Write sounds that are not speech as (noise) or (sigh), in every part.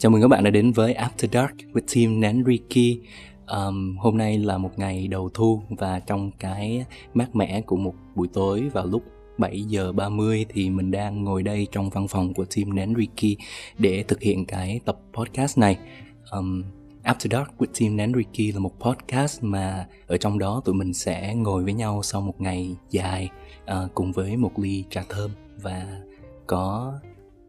Chào mừng các bạn đã đến với After Dark with Team Nanriki. Um, hôm nay là một ngày đầu thu và trong cái mát mẻ của một buổi tối vào lúc 7 giờ 30 thì mình đang ngồi đây trong văn phòng của Team Nanriki để thực hiện cái tập podcast này. Um, After Dark with Team Nanriki là một podcast mà ở trong đó tụi mình sẽ ngồi với nhau sau một ngày dài uh, cùng với một ly trà thơm và có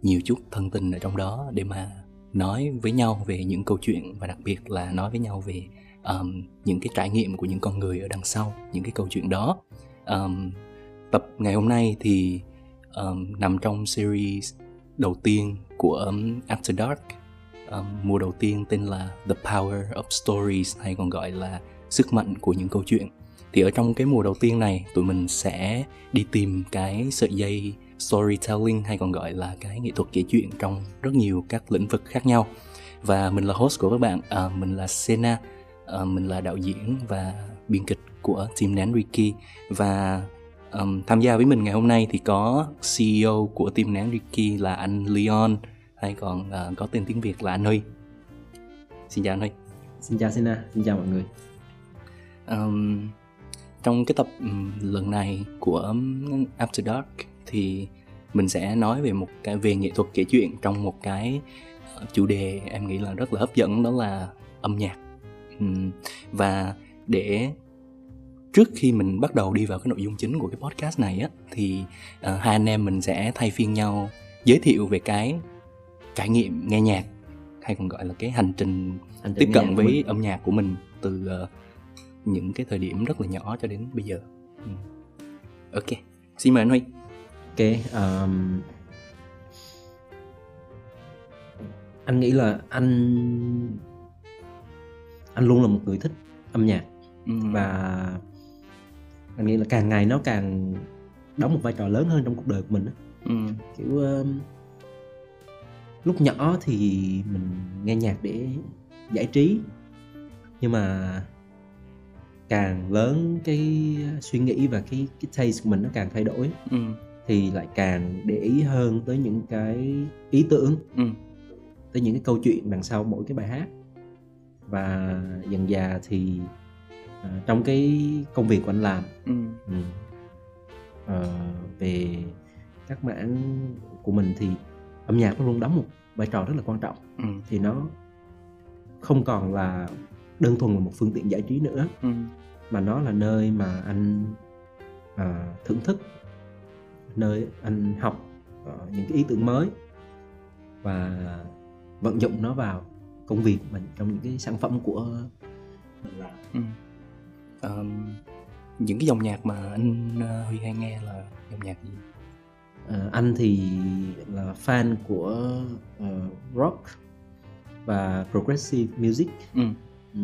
nhiều chút thân tình ở trong đó để mà nói với nhau về những câu chuyện và đặc biệt là nói với nhau về um, những cái trải nghiệm của những con người ở đằng sau những cái câu chuyện đó. Um, tập ngày hôm nay thì um, nằm trong series đầu tiên của um, After Dark. Um, mùa đầu tiên tên là The Power of Stories hay còn gọi là sức mạnh của những câu chuyện. Thì ở trong cái mùa đầu tiên này tụi mình sẽ đi tìm cái sợi dây storytelling hay còn gọi là cái nghệ thuật kể chuyện trong rất nhiều các lĩnh vực khác nhau. Và mình là host của các bạn à, mình là Sena à, mình là đạo diễn và biên kịch của team Nán Ricky và um, tham gia với mình ngày hôm nay thì có CEO của team Nán Ricky là anh Leon hay còn uh, có tên tiếng Việt là anh Huy. Xin chào anh Huy. Xin chào Sena xin chào mọi người. Um, trong cái tập um, lần này của um, After Dark thì mình sẽ nói về một cái về nghệ thuật kể chuyện trong một cái ờ, chủ đề em nghĩ là rất là hấp dẫn đó là âm nhạc và để trước khi mình bắt đầu đi vào cái nội dung chính của cái podcast này á thì uh, hai anh em mình sẽ thay phiên nhau giới thiệu về cái trải nghiệm nghe nhạc hay còn gọi là cái hành trình, hành trình tiếp cận với mình. âm nhạc của mình từ uh, những cái thời điểm rất là nhỏ cho đến bây giờ. Ừ. Ok, xin mời anh Huy um, anh nghĩ là anh anh luôn là một người thích âm nhạc. Ừ. và anh nghĩ là càng ngày nó càng đóng một vai trò lớn hơn trong cuộc đời của mình ừ. kiểu um, lúc nhỏ thì mình nghe nhạc để giải trí. Nhưng mà càng lớn cái suy nghĩ và cái cái taste của mình nó càng thay đổi. Ừ thì lại càng để ý hơn tới những cái ý tưởng ừ. tới những cái câu chuyện đằng sau mỗi cái bài hát và dần già thì uh, trong cái công việc của anh làm ừ. Ừ, uh, về các mảng của mình thì âm nhạc nó luôn đóng một vai trò rất là quan trọng ừ. thì nó không còn là đơn thuần là một phương tiện giải trí nữa ừ. mà nó là nơi mà anh uh, thưởng thức nơi anh học uh, những cái ý tưởng mới và vận dụng nó vào công việc mình trong những cái sản phẩm của mình làm ừ. um, những cái dòng nhạc mà anh uh, Huy hay nghe là dòng nhạc gì? Uh, anh thì là fan của uh, rock và progressive music. Ừ. Ừ.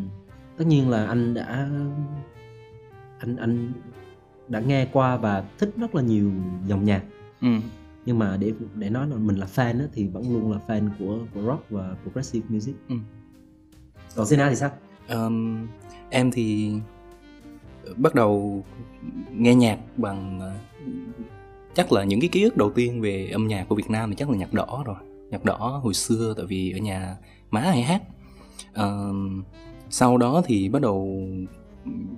Tất nhiên là anh đã anh anh đã nghe qua và thích rất là nhiều dòng nhạc. Ừ. nhưng mà để để nói là mình là fan á, thì vẫn luôn là fan của của rock và progressive music. Ừ. còn Sina thì sao? Um, em thì bắt đầu nghe nhạc bằng ờ, chắc là những cái ký ức đầu tiên về âm nhạc của Việt Nam thì chắc là nhạc đỏ rồi. Nhạc đỏ hồi xưa tại vì ở nhà má hay hát. Um, sau đó thì bắt đầu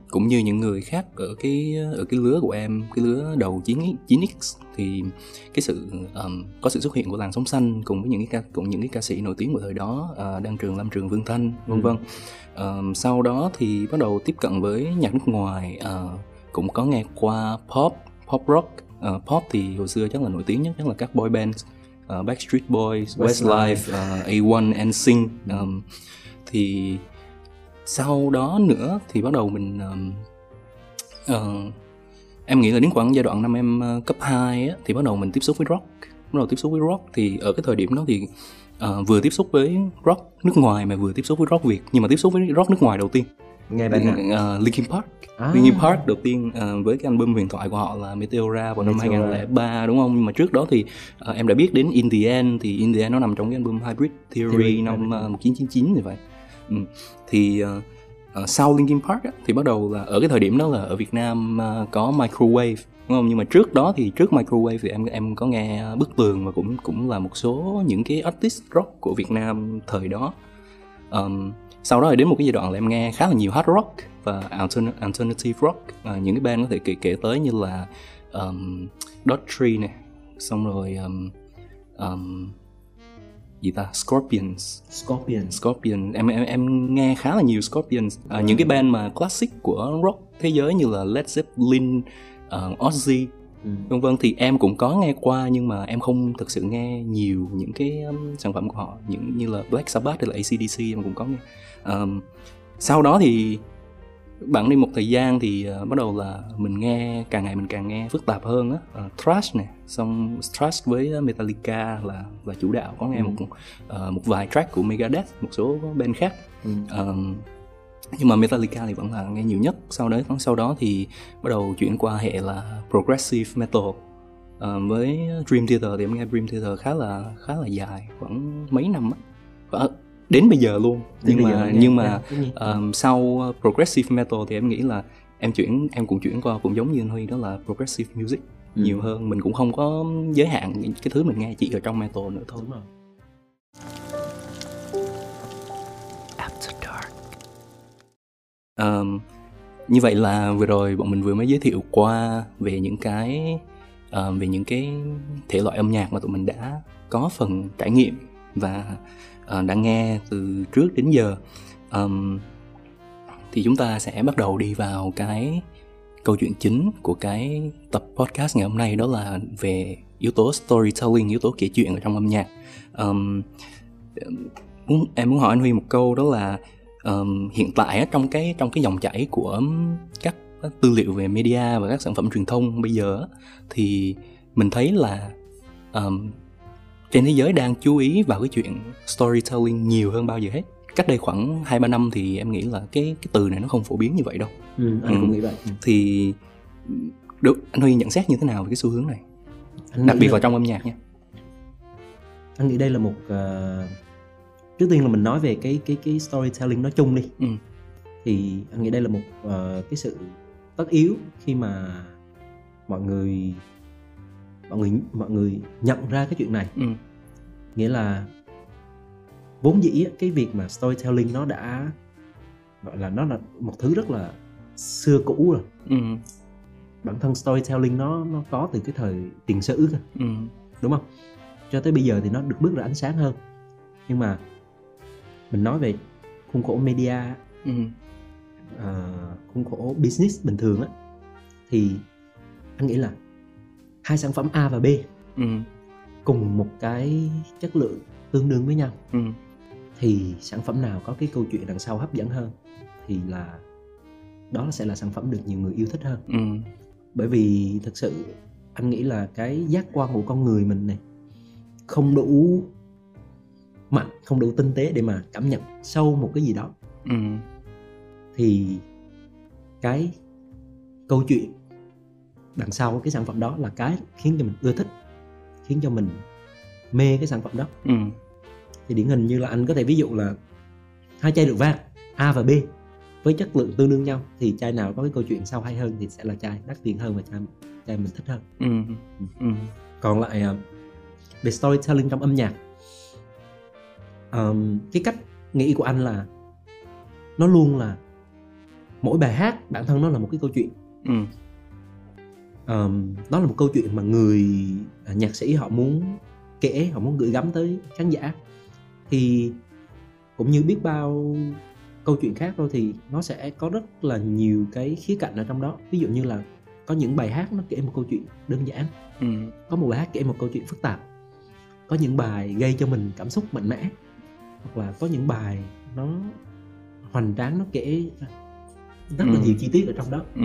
cũng như những người khác ở cái ở cái lứa của em cái lứa đầu 9 9x thì cái sự um, có sự xuất hiện của làn sóng xanh cùng với những cái ca cùng những cái ca sĩ nổi tiếng của thời đó uh, đăng trường lâm trường vương thanh vân vân. Um, sau đó thì bắt đầu tiếp cận với nhạc nước ngoài uh, cũng có nghe qua pop pop rock. Uh, pop thì hồi xưa chắc là nổi tiếng nhất chắc là các boy bands uh, Backstreet Boys, Westlife, uh, A1, NSYNC um, thì sau đó nữa thì bắt đầu mình uh, uh, em nghĩ là đến khoảng giai đoạn năm em uh, cấp 2 á, thì bắt đầu mình tiếp xúc với rock. Bắt đầu tiếp xúc với rock thì ở cái thời điểm đó thì uh, vừa tiếp xúc với rock nước ngoài mà vừa tiếp xúc với rock việt. Nhưng mà tiếp xúc với rock nước ngoài đầu tiên. Nghe bài uh, Linkin Park. À. Linkin Park đầu tiên uh, với cái album huyền thoại của họ là Meteora vào năm Meteora. 2003 đúng không? Nhưng mà trước đó thì uh, em đã biết đến In The End thì In The End nó nằm trong cái album Hybrid Theory, Theory năm uh, 1999 như vậy ừ. thì uh, uh, sau Linkin Park á, thì bắt đầu là ở cái thời điểm đó là ở Việt Nam uh, có Microwave đúng không? Nhưng mà trước đó thì trước microwave thì em em có nghe bức tường và cũng cũng là một số những cái artist rock của Việt Nam thời đó. Um, sau đó thì đến một cái giai đoạn là em nghe khá là nhiều hard rock và alternative rock. À, những cái band có thể kể kể tới như là um, Dot Tree này xong rồi um, um, gì ta? Scorpions. Scorpions. Scorpion em em em nghe khá là nhiều Scorpions. À, những cái band mà classic của rock thế giới như là Led Zeppelin uh, Ozzy ừ. vân vân thì em cũng có nghe qua nhưng mà em không thực sự nghe nhiều những cái um, sản phẩm của họ. Những như là Black Sabbath hay là ACDC em cũng có nghe. Um, sau đó thì bạn đi một thời gian thì uh, bắt đầu là mình nghe càng ngày mình càng nghe phức tạp hơn á. Uh, thrash này xong thrash với Metallica là là chủ đạo có nghe ừ. một uh, một vài track của Megadeth một số band khác. Ừ. um, nhưng mà Metallica thì vẫn là nghe nhiều nhất. Sau đấy sau đó thì bắt đầu chuyển qua hệ là progressive metal. Uh, với Dream Theater thì em nghe Dream Theater khá là khá là dài khoảng mấy năm á đến bây giờ luôn. Đến nhưng mà giờ, nhưng mà um, sau progressive metal thì em nghĩ là em chuyển em cũng chuyển qua cũng giống như anh Huy đó là progressive music ừ. nhiều hơn. Mình cũng không có giới hạn cái thứ mình nghe chỉ ở trong metal nữa thôi. Đúng rồi. Um, như vậy là vừa rồi bọn mình vừa mới giới thiệu qua về những cái uh, về những cái thể loại âm nhạc mà tụi mình đã có phần trải nghiệm và uh, đã nghe từ trước đến giờ. Um, thì chúng ta sẽ bắt đầu đi vào cái câu chuyện chính của cái tập podcast ngày hôm nay đó là về yếu tố storytelling yếu tố kể chuyện ở trong âm nhạc. Um, em muốn hỏi anh Huy một câu đó là um, hiện tại trong cái trong cái dòng chảy của các tư liệu về media và các sản phẩm truyền thông bây giờ thì mình thấy là um, trên thế giới đang chú ý vào cái chuyện storytelling nhiều hơn bao giờ hết cách đây khoảng hai ba năm thì em nghĩ là cái cái từ này nó không phổ biến như vậy đâu ừ, anh ừ. cũng nghĩ vậy ừ. thì được anh huy nhận xét như thế nào về cái xu hướng này anh đặc biệt là... trong âm nhạc nha anh nghĩ đây là một uh, trước tiên là mình nói về cái cái cái storytelling nói chung đi ừ. thì anh nghĩ đây là một uh, cái sự tất yếu khi mà mọi người mọi người mọi người nhận ra cái chuyện này ừ. nghĩa là vốn dĩ cái việc mà storytelling nó đã gọi là nó là một thứ rất là xưa cũ rồi ừ. bản thân storytelling nó nó có từ cái thời tiền sử cơ ừ. đúng không cho tới bây giờ thì nó được bước ra ánh sáng hơn nhưng mà mình nói về khuôn khổ media ừ. uh, khuôn khổ business bình thường á thì anh nghĩ là hai sản phẩm A và B ừ. cùng một cái chất lượng tương đương với nhau ừ. thì sản phẩm nào có cái câu chuyện đằng sau hấp dẫn hơn thì là đó sẽ là sản phẩm được nhiều người yêu thích hơn ừ. bởi vì thực sự anh nghĩ là cái giác quan của con người mình này không đủ mạnh không đủ tinh tế để mà cảm nhận sâu một cái gì đó ừ. thì cái câu chuyện đằng sau cái sản phẩm đó là cái khiến cho mình ưa thích khiến cho mình mê cái sản phẩm đó ừ. thì điển hình như là anh có thể ví dụ là hai chai rượu vang A và B với chất lượng tương đương nhau thì chai nào có cái câu chuyện sau hay hơn thì sẽ là chai đắt tiền hơn và chai chai mình thích hơn ừ. Ừ. còn lại à, về storytelling trong âm nhạc um, cái cách nghĩ của anh là nó luôn là mỗi bài hát bản thân nó là một cái câu chuyện ừ. Um, đó là một câu chuyện mà người à, nhạc sĩ họ muốn kể họ muốn gửi gắm tới khán giả thì cũng như biết bao câu chuyện khác thôi thì nó sẽ có rất là nhiều cái khía cạnh ở trong đó ví dụ như là có những bài hát nó kể một câu chuyện đơn giản ừ. có một bài hát kể một câu chuyện phức tạp có những bài gây cho mình cảm xúc mạnh mẽ hoặc là có những bài nó hoành tráng nó kể rất là ừ. nhiều chi tiết ở trong đó ừ.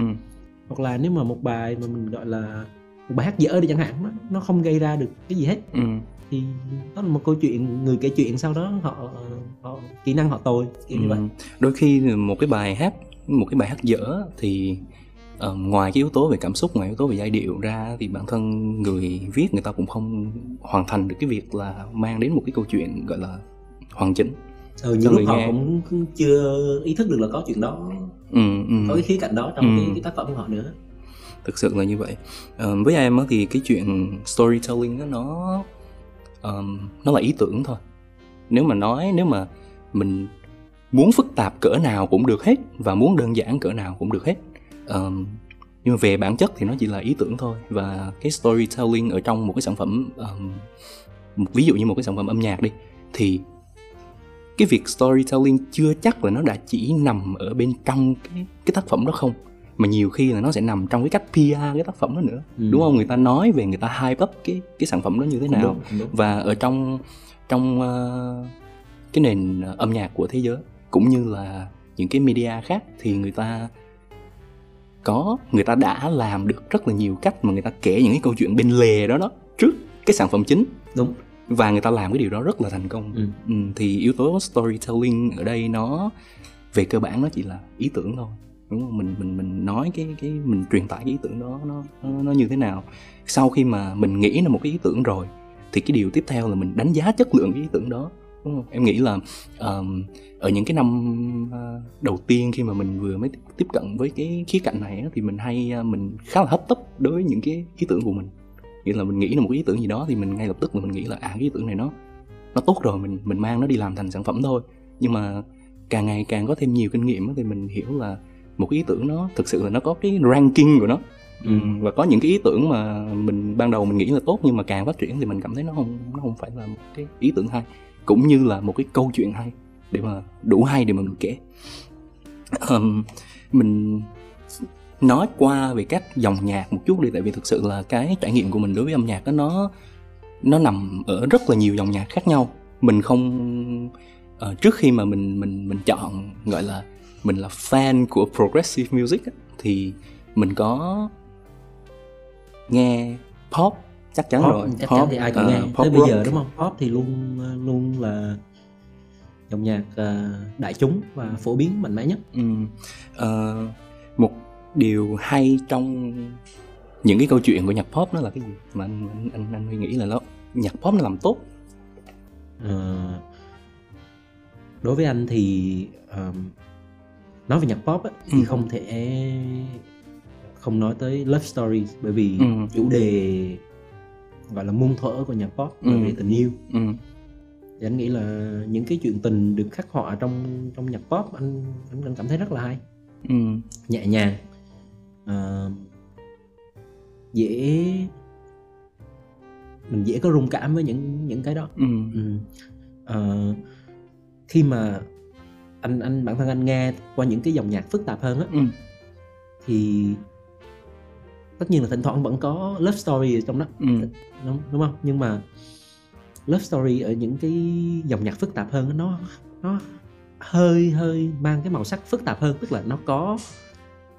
Hoặc là nếu mà một bài mà mình gọi là một bài hát dở đi chẳng hạn nó nó không gây ra được cái gì hết ừ. thì đó là một câu chuyện người kể chuyện sau đó họ, họ kỹ năng họ tồi kiểu như ừ. vậy đôi khi một cái bài hát một cái bài hát dở thì uh, ngoài cái yếu tố về cảm xúc ngoài yếu tố về giai điệu ra thì bản thân người viết người ta cũng không hoàn thành được cái việc là mang đến một cái câu chuyện gọi là hoàn chỉnh ừ, những lúc họ nghe. cũng chưa ý thức được là có chuyện đó ừ, ừ. có cái khía cạnh đó trong ừ. cái, cái tác phẩm của họ nữa thực sự là như vậy uh, với em á thì cái chuyện storytelling đó nó um, nó là ý tưởng thôi nếu mà nói nếu mà mình muốn phức tạp cỡ nào cũng được hết và muốn đơn giản cỡ nào cũng được hết um, nhưng mà về bản chất thì nó chỉ là ý tưởng thôi và cái storytelling ở trong một cái sản phẩm um, ví dụ như một cái sản phẩm âm nhạc đi thì cái việc storytelling chưa chắc là nó đã chỉ nằm ở bên trong cái cái tác phẩm đó không mà nhiều khi là nó sẽ nằm trong cái cách PR cái tác phẩm đó nữa. Ừ. đúng không? Người ta nói về người ta hype up cái cái sản phẩm đó như thế nào. đúng, đúng. và ở trong trong uh, cái nền âm nhạc của thế giới cũng như là những cái media khác thì người ta có người ta đã làm được rất là nhiều cách mà người ta kể những cái câu chuyện bên lề đó đó trước cái sản phẩm chính. Đúng và người ta làm cái điều đó rất là thành công ừ. Ừ, thì yếu tố storytelling ở đây nó về cơ bản nó chỉ là ý tưởng thôi đúng không mình mình mình nói cái cái mình truyền tải cái ý tưởng đó nó nó, nó như thế nào sau khi mà mình nghĩ ra một cái ý tưởng rồi thì cái điều tiếp theo là mình đánh giá chất lượng cái ý tưởng đó đúng không? em nghĩ là um, ở những cái năm uh, đầu tiên khi mà mình vừa mới tiếp cận với cái khía cạnh này thì mình hay uh, mình khá là hấp tấp đối với những cái ý tưởng của mình nghĩa là mình nghĩ là một cái ý tưởng gì đó thì mình ngay lập tức là mình nghĩ là à cái ý tưởng này nó nó tốt rồi mình mình mang nó đi làm thành sản phẩm thôi. Nhưng mà càng ngày càng có thêm nhiều kinh nghiệm thì mình hiểu là một cái ý tưởng nó thực sự là nó có cái ranking của nó. Ừ. và có những cái ý tưởng mà mình ban đầu mình nghĩ là tốt nhưng mà càng phát triển thì mình cảm thấy nó không nó không phải là một cái ý tưởng hay cũng như là một cái câu chuyện hay để mà đủ hay để mà mình kể. Um, mình nói qua về các dòng nhạc một chút đi tại vì thực sự là cái trải nghiệm của mình đối với âm nhạc đó nó nó nằm ở rất là nhiều dòng nhạc khác nhau. Mình không uh, trước khi mà mình mình mình chọn gọi là mình là fan của progressive music thì mình có nghe pop chắc chắn pop, rồi. chắc pop, chắn thì ai cũng uh, nghe. pop tới rock. bây giờ đúng không? Pop thì luôn luôn là dòng nhạc uh, đại chúng và phổ biến mạnh mẽ nhất. Ừ. uh, một điều hay trong những cái câu chuyện của nhạc pop nó là cái gì mà anh anh anh, anh nghĩ là nó nhạc pop nó làm tốt uh, đối với anh thì um, nói về nhạc pop á, thì ừ. không thể không nói tới love story bởi vì ừ. chủ đề gọi là muôn thuở của nhạc pop ừ. về tình yêu ừ. thì anh nghĩ là những cái chuyện tình được khắc họa trong trong nhạc pop anh anh, anh cảm thấy rất là hay ừ. nhẹ nhàng uh, dễ mình dễ có rung cảm với những những cái đó ừ. Ừ. Uh, khi mà anh anh bản thân anh nghe qua những cái dòng nhạc phức tạp hơn á ừ. thì tất nhiên là thỉnh thoảng vẫn có love story ở trong đó ừ. đúng, đúng không nhưng mà love story ở những cái dòng nhạc phức tạp hơn nó nó hơi hơi mang cái màu sắc phức tạp hơn tức là nó có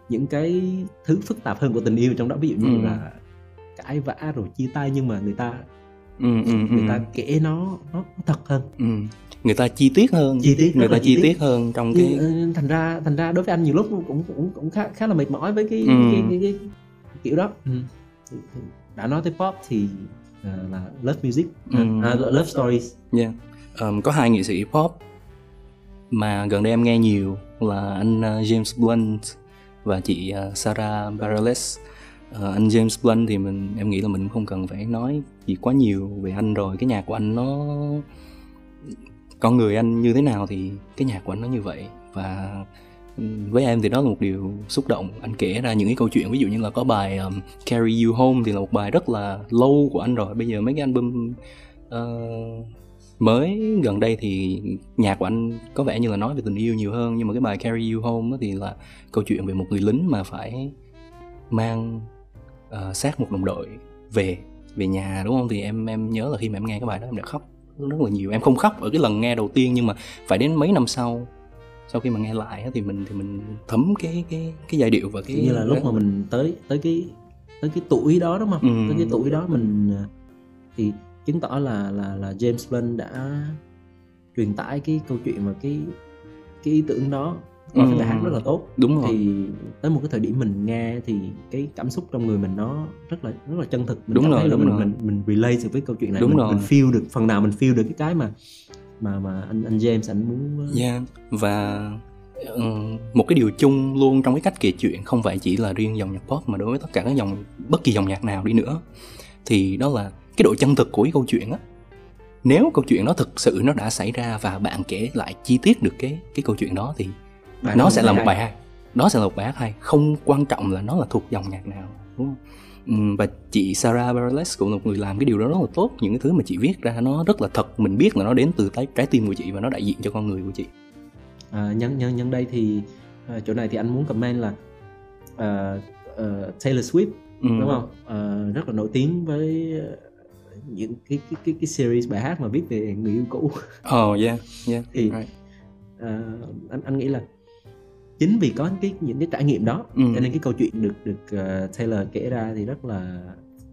những cái thứ phức tạp hơn của tình yêu trong đó ví dụ như ừ. là cãi vã rồi chia tay nhưng mà người ta ừ, ừ, người ừ. ta kể nó nó thật hơn ừ. người ta chi tiết hơn chi tiết người ta chi tiết. tiết hơn trong cái ừ, thành ra thành ra đối với anh nhiều lúc cũng cũng cũng khá khá là mệt mỏi với cái, ừ. cái, cái, cái, cái kiểu đó ừ. đã nói tới pop thì uh, là love music ừ. uh, love stories yeah. um, có hai nghệ sĩ pop mà gần đây em nghe nhiều là anh uh, James Blunt và chị uh, Sarah Bareilles. Uh, anh James Blunt thì mình em nghĩ là mình không cần phải nói gì quá nhiều về anh rồi. Cái nhạc của anh nó con người anh như thế nào thì cái nhạc của anh nó như vậy. Và với em thì đó là một điều xúc động. Anh kể ra những cái câu chuyện ví dụ như là có bài um, Carry You Home thì là một bài rất là lâu của anh rồi. Bây giờ mấy cái album uh, mới gần đây thì nhạc của anh có vẻ như là nói về tình yêu nhiều hơn nhưng mà cái bài Carry You Home thì là câu chuyện về một người lính mà phải mang uh, xác một đồng đội về về nhà đúng không? Thì em em nhớ là khi mà em nghe cái bài đó em đã khóc rất là nhiều. Em không khóc ở cái lần nghe đầu tiên nhưng mà phải đến mấy năm sau sau khi mà nghe lại thì mình thì mình thấm cái cái cái giai điệu và cái như là lúc mà mình tới tới cái tới cái tuổi đó đúng không? Ừ. tới cái tuổi đó mình ờ, thì chứng tỏ là là là James Blunt đã truyền tải cái câu chuyện và cái cái ý tưởng đó qua ừ. cái bài hát rất là tốt đúng rồi thì tới một cái thời điểm mình nghe thì cái cảm xúc trong người mình nó rất là rất là chân thực mình đúng cảm rồi, thấy là mình, rồi. mình mình relate được với câu chuyện này đúng mình, rồi. mình feel được phần nào mình feel được cái cái mà mà mà anh anh James anh muốn yeah. và một cái điều chung luôn trong cái cách kể chuyện không phải chỉ là riêng dòng nhạc pop mà đối với tất cả các dòng bất kỳ dòng nhạc nào đi nữa thì đó là cái độ chân thực của cái câu chuyện á nếu câu chuyện nó thực sự nó đã xảy ra và bạn kể lại chi tiết được cái cái câu chuyện đó thì bài nó sẽ là một bài hay. Đó sẽ là một bài hát hay. Không quan trọng là nó là thuộc dòng nhạc nào đúng không? Và chị Sarah Bareilles cũng là một người làm cái điều đó rất là tốt. Những cái thứ mà chị viết ra nó rất là thật. Mình biết là nó đến từ trái, trái tim của chị và nó đại diện cho con người của chị. À, nhân nhân nhân đây thì à, chỗ này thì anh muốn comment là à, uh, Taylor Swift ừ. đúng không? À, rất là nổi tiếng với những cái cái cái, cái series bài hát mà viết về người yêu cũ oh yeah yeah thì right. uh, anh anh nghĩ là chính vì có cái những cái trải nghiệm đó ừ. cho nên cái câu chuyện được được uh, Taylor kể ra thì rất là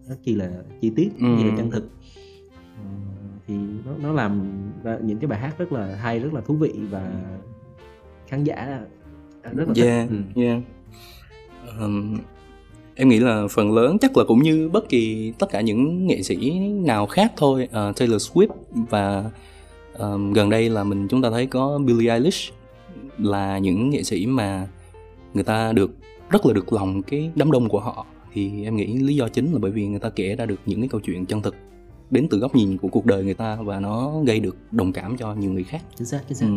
rất chi là chi tiết ừ. như là chân thực thì nó nó làm ra những cái bài hát rất là hay rất là thú vị và khán giả rất là yeah, thích. Yeah. Um, em nghĩ là phần lớn chắc là cũng như bất kỳ tất cả những nghệ sĩ nào khác thôi. Uh, Taylor Swift và um, gần đây là mình chúng ta thấy có Billie Eilish là những nghệ sĩ mà người ta được rất là được lòng cái đám đông của họ. Thì em nghĩ lý do chính là bởi vì người ta kể ra được những cái câu chuyện chân thực đến từ góc nhìn của cuộc đời người ta và nó gây được đồng cảm cho nhiều người khác. Chính xác chính xác. Ừ.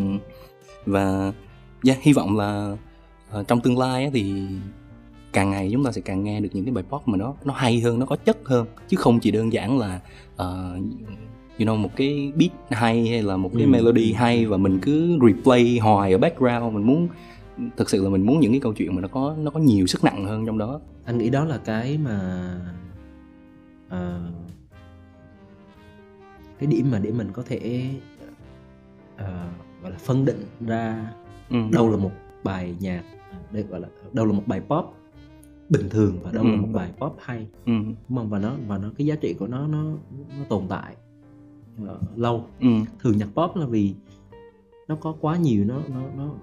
và yeah, hy vọng là uh, trong tương lai thì càng ngày chúng ta sẽ càng nghe được những cái bài pop mà nó nó hay hơn nó có chất hơn chứ không chỉ đơn giản là uh, you know một cái beat hay hay là một cái ừ. melody hay và mình cứ replay hoài ở background mình muốn thực sự là mình muốn những cái câu chuyện mà nó có nó có nhiều sức nặng hơn trong đó anh nghĩ đó là cái mà uh, cái điểm mà để mình có thể uh, gọi là phân định ra ừ. đâu là một bài nhạc đây gọi là đâu là một bài pop bình thường và đâu ừ. là một bài pop hay ừ. không và nó và nó cái giá trị của nó nó nó tồn tại uh, lâu ừ. thường nhạc pop là vì nó có quá nhiều nó nó nó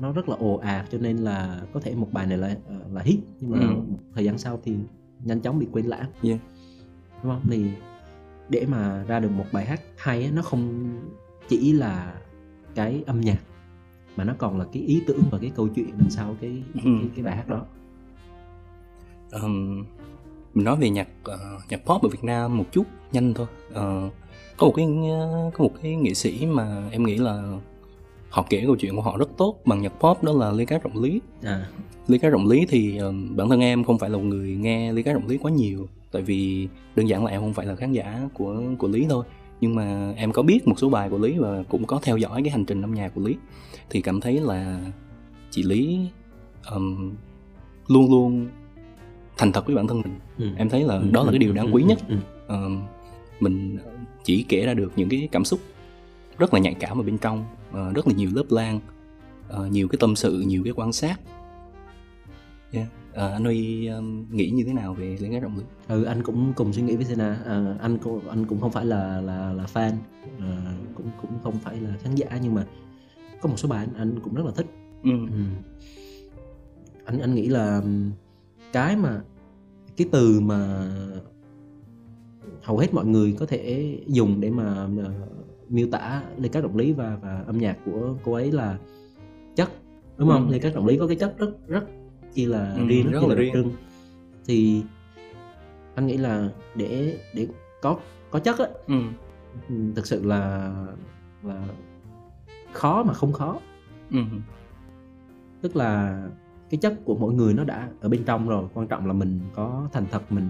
nó rất là ồ ạt cho nên là có thể một bài này là ờ, là hit nhưng mà ừ. thời gian sau thì nhanh chóng bị quên lãng yeah. đúng không thì để mà ra được một bài hát hay nó không chỉ là cái âm nhạc mà nó còn là cái ý tưởng và cái câu chuyện đằng sau cái ừ. cái, cái bài hát đó um, mình nói về nhạc uh, nhạc pop ở Việt Nam một chút nhanh thôi. Uh, có một cái có một cái nghệ sĩ mà em nghĩ là họ kể câu chuyện của họ rất tốt bằng nhạc pop đó là Lê Cát Trọng Lý. À. Lê Cát Trọng Lý thì um, bản thân em không phải là một người nghe Lê Cát Trọng Lý quá nhiều tại vì đơn giản là em không phải là khán giả của của Lý thôi. Nhưng mà em có biết một số bài của Lý và cũng có theo dõi cái hành trình âm nhạc của Lý thì cảm thấy là chị Lý um, luôn luôn thành thật với bản thân mình ừ. em thấy là ừ. đó là cái điều đáng quý nhất ừ. um, mình chỉ kể ra được những cái cảm xúc rất là nhạy cảm ở bên trong uh, rất là nhiều lớp lan uh, nhiều cái tâm sự nhiều cái quan sát yeah. uh, anh Huy um, nghĩ như thế nào về liên cái động lực ừ anh cũng cùng suy nghĩ với Sena uh, anh cũng anh cũng không phải là là là fan uh, cũng cũng không phải là khán giả nhưng mà có một số bài anh, anh cũng rất là thích ừ. Ừ. anh anh nghĩ là cái mà cái từ mà hầu hết mọi người có thể dùng để mà uh, miêu tả lê cát động lý và và âm nhạc của cô ấy là chất đúng không ừ. lê cát động lý có cái chất rất rất chi là ừ, riêng rất, rất là, là riêng trưng thì anh nghĩ là để để có có chất á ừ. ừ. thực sự là là khó mà không khó ừ. tức là cái chất của mỗi người nó đã ở bên trong rồi quan trọng là mình có thành thật mình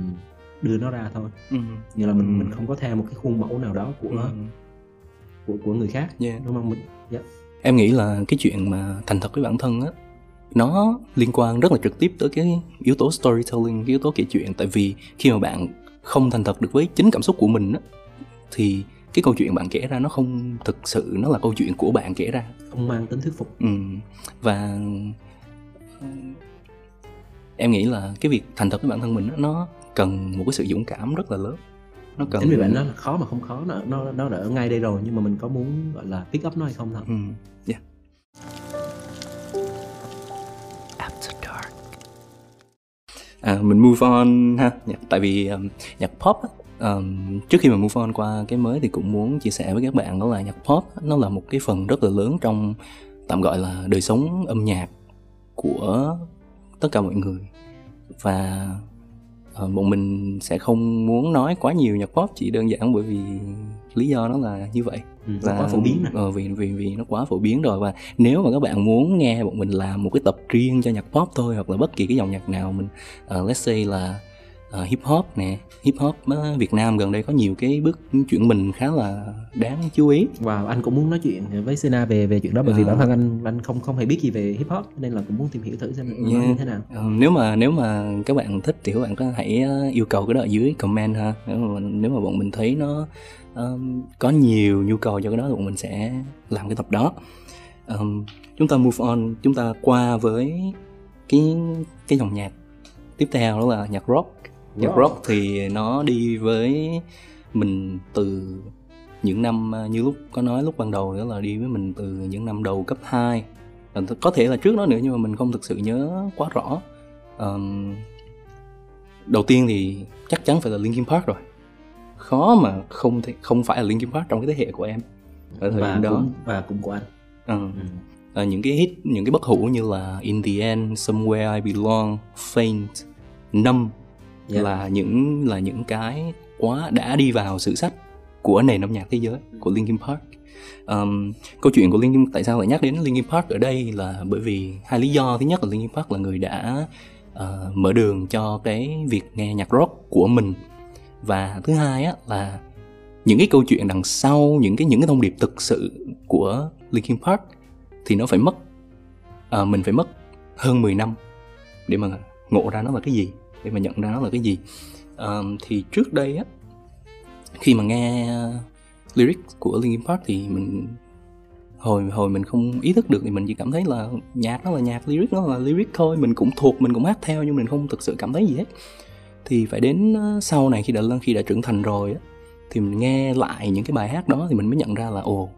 đưa nó ra thôi ừ. như là mình ừ. mình không có theo một cái khuôn mẫu nào đó của ừ. của của người khác yeah. đúng không mình yeah. em nghĩ là cái chuyện mà thành thật với bản thân á nó liên quan rất là trực tiếp tới cái yếu tố storytelling cái yếu tố kể chuyện tại vì khi mà bạn không thành thật được với chính cảm xúc của mình á thì cái câu chuyện bạn kể ra nó không thực sự nó là câu chuyện của bạn kể ra không mang tính thuyết phục ừ. và em nghĩ là cái việc thành thật với bản thân mình nó cần một cái sự dũng cảm rất là lớn nó cần chính vì vậy nó là khó mà không khó nó nó nó đã ở ngay đây rồi nhưng mà mình có muốn gọi là pick up nó hay không thôi ừ. yeah. After dark. À, mình move on ha tại vì um, nhạc pop um, trước khi mà move on qua cái mới thì cũng muốn chia sẻ với các bạn đó là nhạc pop nó là một cái phần rất là lớn trong tạm gọi là đời sống âm nhạc của tất cả mọi người. Và uh, bọn mình sẽ không muốn nói quá nhiều nhạc pop chỉ đơn giản bởi vì lý do nó là như vậy. Ừ, là quá phổ biến uh, vì vì vì nó quá phổ biến rồi. Và nếu mà các bạn muốn nghe bọn mình làm một cái tập riêng cho nhạc pop thôi hoặc là bất kỳ cái dòng nhạc nào mình uh, let's say là uh, hip hop nè hip hop uh, Việt Nam gần đây có nhiều cái bước chuyển mình khá là đáng chú ý. Wow, anh cũng muốn nói chuyện với Sena về về chuyện đó bởi uh, vì bản thân anh anh không không hề biết gì về hip hop nên là cũng muốn tìm hiểu thử xem yeah. nó như thế nào. Uh, nếu mà nếu mà các bạn thích thì các bạn có hãy yêu cầu cái đó ở dưới comment ha. Nếu mà nếu mà bọn mình thấy nó um, có nhiều nhu cầu cho cái đó thì bọn mình sẽ làm cái tập đó. Um, chúng ta move on, chúng ta qua với cái cái dòng nhạc tiếp theo đó là nhạc rock nhạc rock thì nó đi với mình từ những năm à, như lúc có nói lúc ban đầu đó là đi với mình từ những năm đầu cấp 2 có thể là trước đó nữa nhưng mà mình không thực sự nhớ quá rõ. Um, đầu tiên thì chắc chắn phải là Linkin Park rồi. Khó mà không thể không phải là Linkin Park trong cái thế hệ của em ở thời điểm đó. cũng, và cũng của anh. Ừ. Ừ. À, những cái hit những cái bất hủ như là In the End, Somewhere I Belong, Faint, Numb yeah. Dạ. là những là những cái quá đã đi vào sử sách của nền âm nhạc thế giới của Linkin Park. Um, câu chuyện của Linkin tại sao lại nhắc đến Linkin Park ở đây là bởi vì hai lý do thứ nhất là Linkin Park là người đã uh, mở đường cho cái việc nghe nhạc rock của mình và thứ hai á là những cái câu chuyện đằng sau những cái những cái thông điệp thực sự của Linkin Park thì nó phải mất uh, mình phải mất hơn 10 năm để mà ngộ ra nó là cái gì để mà nhận ra nó là cái gì. Um, thì trước đây á khi mà nghe lyric của Linkin Park thì mình hồi hồi mình không ý thức được thì mình chỉ cảm thấy là nhạc nó là nhạc lyric nó là lyric thôi. Mình cũng thuộc mình cũng hát theo nhưng mình không thực sự cảm thấy gì hết. Thì phải đến sau này khi đã khi đã trưởng thành rồi á thì mình nghe lại những cái bài hát đó thì mình mới nhận ra là ồ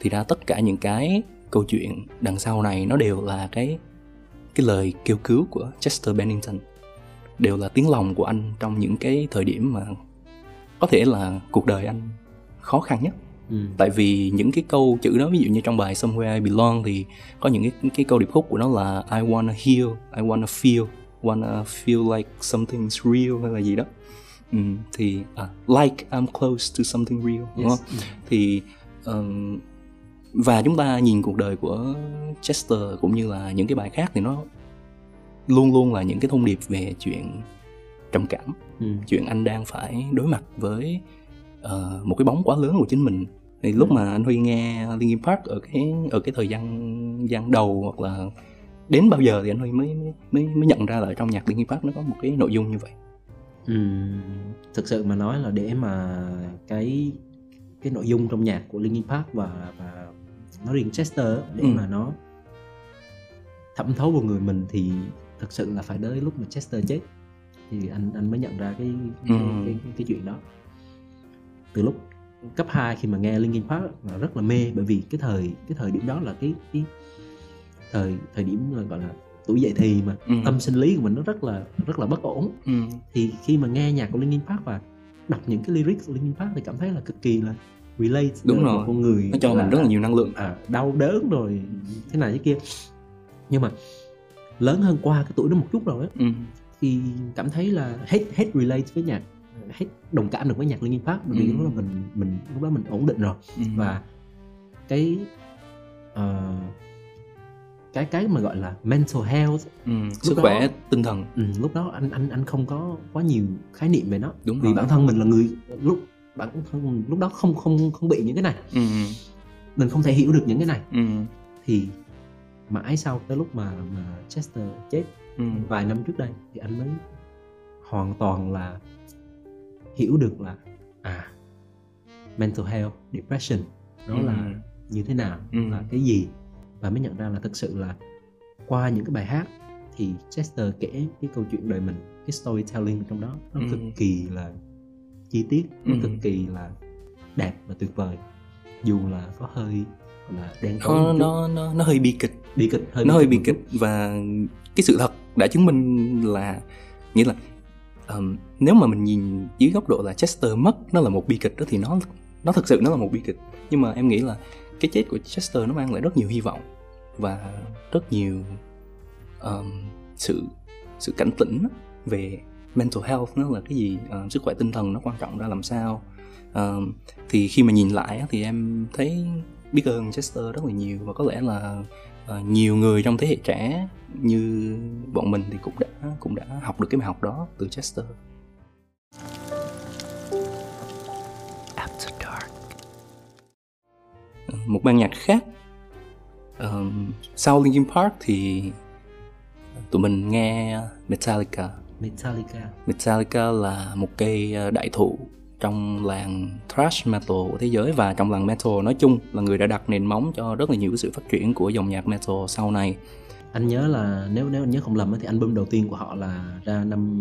thì ra tất cả những cái câu chuyện đằng sau này nó đều là cái cái lời kêu cứu của Chester Bennington đều là tiếng lòng của anh trong những cái thời điểm mà có thể là cuộc đời anh khó khăn nhất ừ. tại vì những cái câu chữ đó ví dụ như trong bài Somewhere I Belong thì có những cái cái câu điệp khúc của nó là I wanna heal, I wanna feel, wanna feel like something's real hay là gì đó ừ, thì à, like I'm close to something real đúng yes. không? Ừ. Thì um, và chúng ta nhìn cuộc đời của Chester cũng như là những cái bài khác thì nó luôn luôn là những cái thông điệp về chuyện trầm cảm ừ. chuyện anh đang phải đối mặt với uh, một cái bóng quá lớn của chính mình thì lúc ừ. mà anh Huy nghe Linkin Park ở cái ở cái thời gian gian đầu hoặc là đến bao giờ thì anh Huy mới mới mới nhận ra là trong nhạc Linkin Park nó có một cái nội dung như vậy. Ừ, thực sự mà nói là để mà cái cái nội dung trong nhạc của Linkin Park và và nó riêng Chester để ừ. mà nó thẩm thấu vào người mình thì thực sự là phải tới lúc mà Chester chết thì anh anh mới nhận ra cái cái, ừ. cái, cái, cái chuyện đó từ lúc cấp 2 khi mà nghe Linkin Park là rất là mê bởi vì cái thời cái thời điểm đó là cái cái thời thời điểm là gọi là tuổi dậy thì mà ừ. tâm sinh lý của mình nó rất là rất là bất ổn ừ. thì khi mà nghe nhạc của Linkin Park và đọc những cái lyrics của Linkin Park thì cảm thấy là cực kỳ là relate đúng rồi con người nó cho mình rất là nhiều năng lượng à, đau đớn rồi thế này thế kia nhưng mà lớn hơn qua cái tuổi đó một chút rồi á ừ. thì cảm thấy là hết hết relate với nhạc hết đồng cảm được với nhạc Linkin Park bởi vì ừ. lúc đó mình mình lúc đó mình ổn định rồi ừ. và cái uh, cái cái mà gọi là mental health ừ, sức khỏe tinh thần ừ, lúc đó anh anh anh không có quá nhiều khái niệm về nó đúng vì rồi. bản thân mình là người lúc bản thân lúc đó không không không bị những cái này ừ. mình không thể hiểu được những cái này ừ. thì mãi sau tới lúc mà mà Chester chết ừ. vài năm trước đây thì anh mới hoàn toàn là hiểu được là à mental health depression đó ừ. là như thế nào ừ. là cái gì và mới nhận ra là thực sự là qua những cái bài hát thì Chester kể cái câu chuyện đời mình cái storytelling trong đó nó ừ. cực kỳ là chi tiết nó ừ. cực kỳ là đẹp và tuyệt vời dù là có hơi là đen tối nó, nó nó nó hơi bi kịch. Bi kịch hơi nó bi hơi bi kịch và cái sự thật đã chứng minh là nghĩa là um, nếu mà mình nhìn dưới góc độ là Chester mất nó là một bi kịch đó thì nó nó thực sự nó là một bi kịch. Nhưng mà em nghĩ là cái chết của Chester nó mang lại rất nhiều hy vọng và rất nhiều um, sự sự cảnh tỉnh về mental health nó là cái gì uh, sức khỏe tinh thần nó quan trọng ra làm sao. Uh, thì khi mà nhìn lại thì em thấy biết ơn Chester rất là nhiều và có lẽ là uh, nhiều người trong thế hệ trẻ như bọn mình thì cũng đã cũng đã học được cái bài học đó từ Chester. After Dark. Uh, một ban nhạc khác uh, sau Linkin Park thì tụi mình nghe Metallica. Metallica. Metallica là một cây đại thụ trong làng thrash metal của thế giới và trong làng metal nói chung là người đã đặt nền móng cho rất là nhiều sự phát triển của dòng nhạc metal sau này anh nhớ là nếu nếu anh nhớ không lầm thì album đầu tiên của họ là ra năm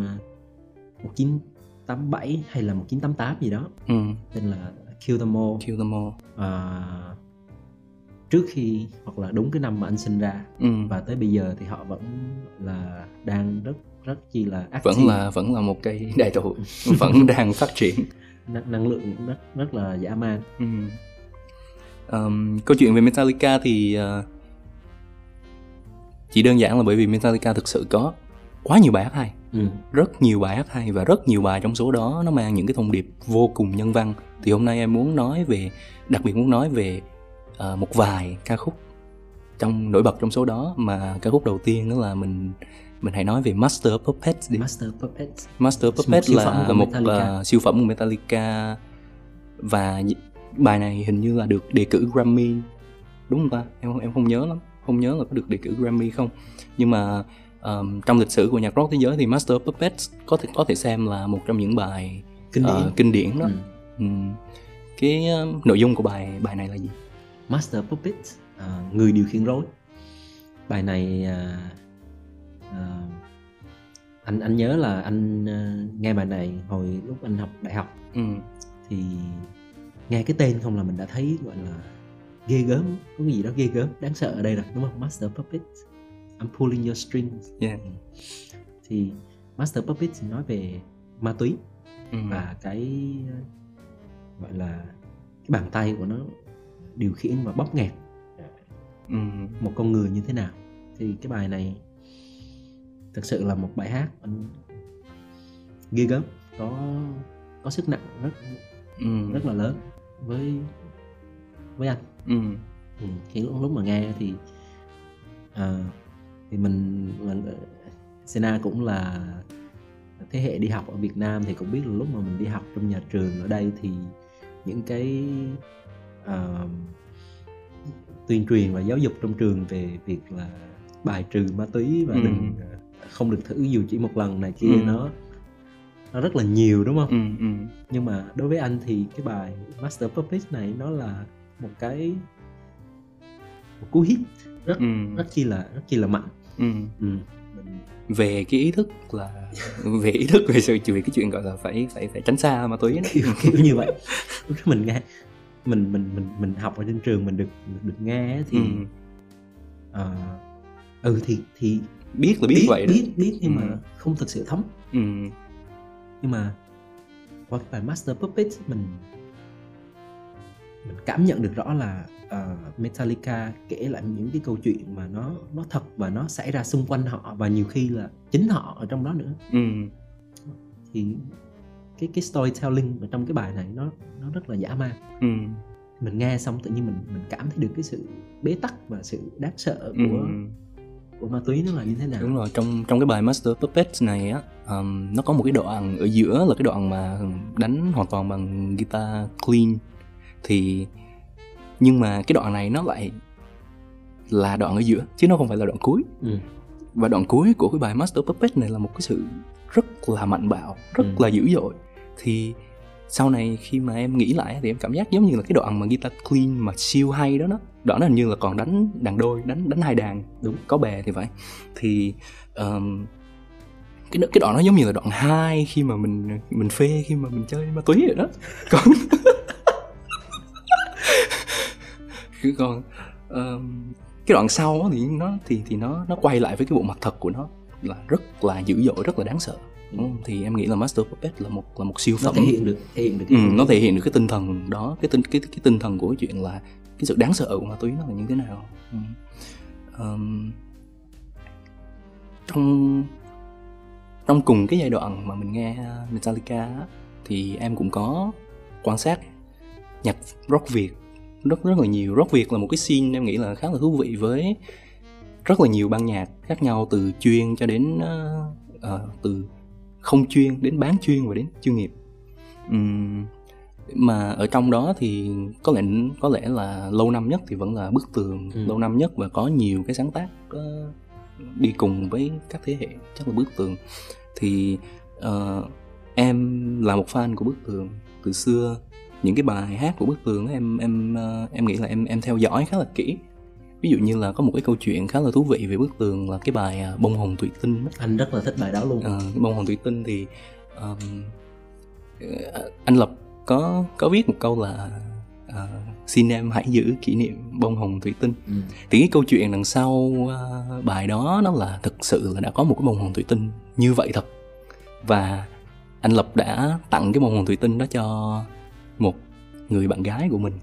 1987 à, hay là 1988 gì đó ừ. tên là Kill Them All Kill Them All à, trước khi hoặc là đúng cái năm mà anh sinh ra ừ. và tới bây giờ thì họ vẫn là đang rất rất chi là active. vẫn là vẫn là một cây đại thụ (laughs) vẫn đang phát triển năng, năng lượng rất rất là dã man ừ. um, câu chuyện về Metallica thì uh, chỉ đơn giản là bởi vì Metallica thực sự có quá nhiều bài hát hay ừ. rất nhiều bài hát hay và rất nhiều bài trong số đó nó mang những cái thông điệp vô cùng nhân văn thì hôm nay em muốn nói về đặc biệt muốn nói về uh, một vài ca khúc trong nổi bật trong số đó mà ca khúc đầu tiên đó là mình mình hãy nói về Master of Puppets đi. Master of Puppets. Master of Puppets một là một uh, siêu phẩm của Metallica. Và bài này hình như là được đề cử Grammy. Đúng không ta? Em em không nhớ lắm. Không nhớ là có được đề cử Grammy không. Nhưng mà um, trong lịch sử của nhạc rock thế giới thì Master of Puppets có thể có thể xem là một trong những bài kinh điển, uh, kinh điển đó. Ừ. Um, cái uh, nội dung của bài bài này là gì? Master of Puppets uh, người điều khiển rối bài này uh, uh, anh anh nhớ là anh uh, nghe bài này hồi lúc anh học đại học ừ. thì nghe cái tên không là mình đã thấy gọi là ghê gớm có cái gì đó ghê gớm đáng sợ ở đây rồi đúng không Master Puppet I'm pulling your strings yeah. thì Master Puppet thì nói về ma túy ừ. và cái gọi là cái bàn tay của nó điều khiển và bóp nghẹt ừ. một con người như thế nào thì cái bài này thực sự là một bài hát ghê gớm có có sức nặng rất ừ. rất là lớn với với anh ừ. Ừ, khi lúc, lúc mà nghe thì à, thì mình là Sena cũng là thế hệ đi học ở Việt Nam thì cũng biết là lúc mà mình đi học trong nhà trường ở đây thì những cái uh, tuyên truyền và giáo dục trong trường về việc là bài trừ ma túy và ừ. đừng không được thử dù chỉ một lần này kia ừ. nó nó rất là nhiều đúng không? Ừ, ừ. Nhưng mà đối với anh thì cái bài Master Puppet này nó là một cái một cú hit rất ừ. rất chi là rất chi là mạnh. Ừ. Ừ. về cái ý thức là về ý thức về sự về cái chuyện gọi là phải phải phải tránh xa ma túy kiểu, kiểu như vậy lúc đó mình nghe mình mình mình mình học ở trên trường mình được được nghe thì ừ. Uh, ừ thì thì biết là biết, biết vậy đó biết biết nhưng ừ. mà không thực sự thấm ừ. nhưng mà qua cái bài Master Puppet mình mình cảm nhận được rõ là uh, Metallica kể lại những cái câu chuyện mà nó nó thật và nó xảy ra xung quanh họ và nhiều khi là chính họ ở trong đó nữa ừ. thì cái cái storytelling ở trong cái bài này nó nó rất là dã man ừ. mình nghe xong tự nhiên mình mình cảm thấy được cái sự bế tắc và sự đáng sợ của ừ của ma túy nó là như thế nào đúng rồi trong trong cái bài Master Puppets này á um, nó có một cái đoạn ở giữa là cái đoạn mà đánh hoàn toàn bằng guitar clean thì nhưng mà cái đoạn này nó lại là đoạn ở giữa chứ nó không phải là đoạn cuối ừ. và đoạn cuối của cái bài Master Puppet này là một cái sự rất là mạnh bạo rất ừ. là dữ dội thì sau này khi mà em nghĩ lại thì em cảm giác giống như là cái đoạn mà guitar clean mà siêu hay đó đó. Đoạn đó hình như là còn đánh đàn đôi đánh đánh hai đàn. Đúng có bè thì phải. Thì um, cái cái đoạn nó giống như là đoạn hai khi mà mình mình phê khi mà mình chơi ma túy rồi đó. (laughs) Còn còn um, cái đoạn sau thì nó thì thì nó nó quay lại với cái bộ mặt thật của nó là rất là dữ dội rất là đáng sợ không? thì em nghĩ là Master Puppet là một là một siêu phẩm. nó thể hiện được thể hiện được cái ừ, nó thể hiện được cái tinh thần đó. Cái tinh cái cái tinh thần của cái chuyện là cái sự đáng sợ của ma túy nó là như thế nào. Ừ. um, trong trong cùng cái giai đoạn mà mình nghe Metallica thì em cũng có quan sát nhạc rock Việt. Rất rất là nhiều. Rock Việt là một cái scene em nghĩ là khá là thú vị với rất là nhiều ban nhạc khác nhau từ chuyên cho đến uh, uh, từ không chuyên đến bán chuyên và đến chuyên nghiệp. Um, mà ở trong đó thì có lẽ có lẽ là lâu năm nhất thì vẫn là bức tường ừ. lâu năm nhất và có nhiều cái sáng tác uh, đi cùng với các thế hệ chắc là bức tường. Thì uh, em là một fan của bức tường. Từ xưa những cái bài hát của bức tường em em uh, em nghĩ là em em theo dõi khá là kỹ ví dụ như là có một cái câu chuyện khá là thú vị về bức tường là cái bài uh, bông hồng thủy tinh anh rất là thích bài đó luôn. Uh, bông hồng thủy tinh thì um, anh lập có có viết một câu là uh, xin em hãy giữ kỷ niệm bông hồng thủy tinh. Ừ. thì cái câu chuyện đằng sau uh, bài đó nó là thực sự là đã có một cái bông hồng thủy tinh như vậy thật. Và anh lập đã tặng cái bông hồng thủy tinh đó cho một người bạn gái của mình.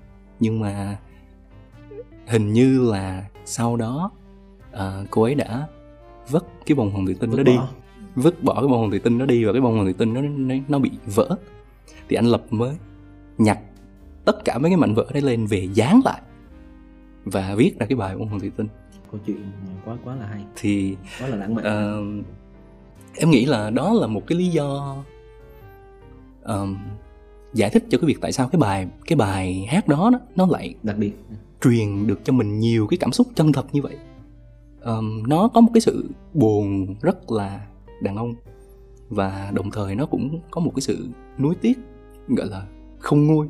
Nhưng mà hình như là sau đó uh, cô ấy đã vứt cái bông hồng thủy tinh vứt đó bỏ. đi vứt bỏ cái bông hồng thủy tinh đó đi và cái bông hồng thủy tinh đó nó, nó bị vỡ. Thì anh lập mới nhặt tất cả mấy cái mảnh vỡ đấy lên về dán lại và viết ra cái bài bông hồng thủy tinh. Câu chuyện quá quá là hay. Thì quá là lãng mạn. uh, em nghĩ là đó là một cái lý do um, giải thích cho cái việc tại sao cái bài cái bài hát đó, đó nó lại đặc biệt truyền được cho mình nhiều cái cảm xúc chân thật như vậy. Um, nó có một cái sự buồn rất là đàn ông và đồng thời nó cũng có một cái sự nuối tiếc gọi là không nguôi.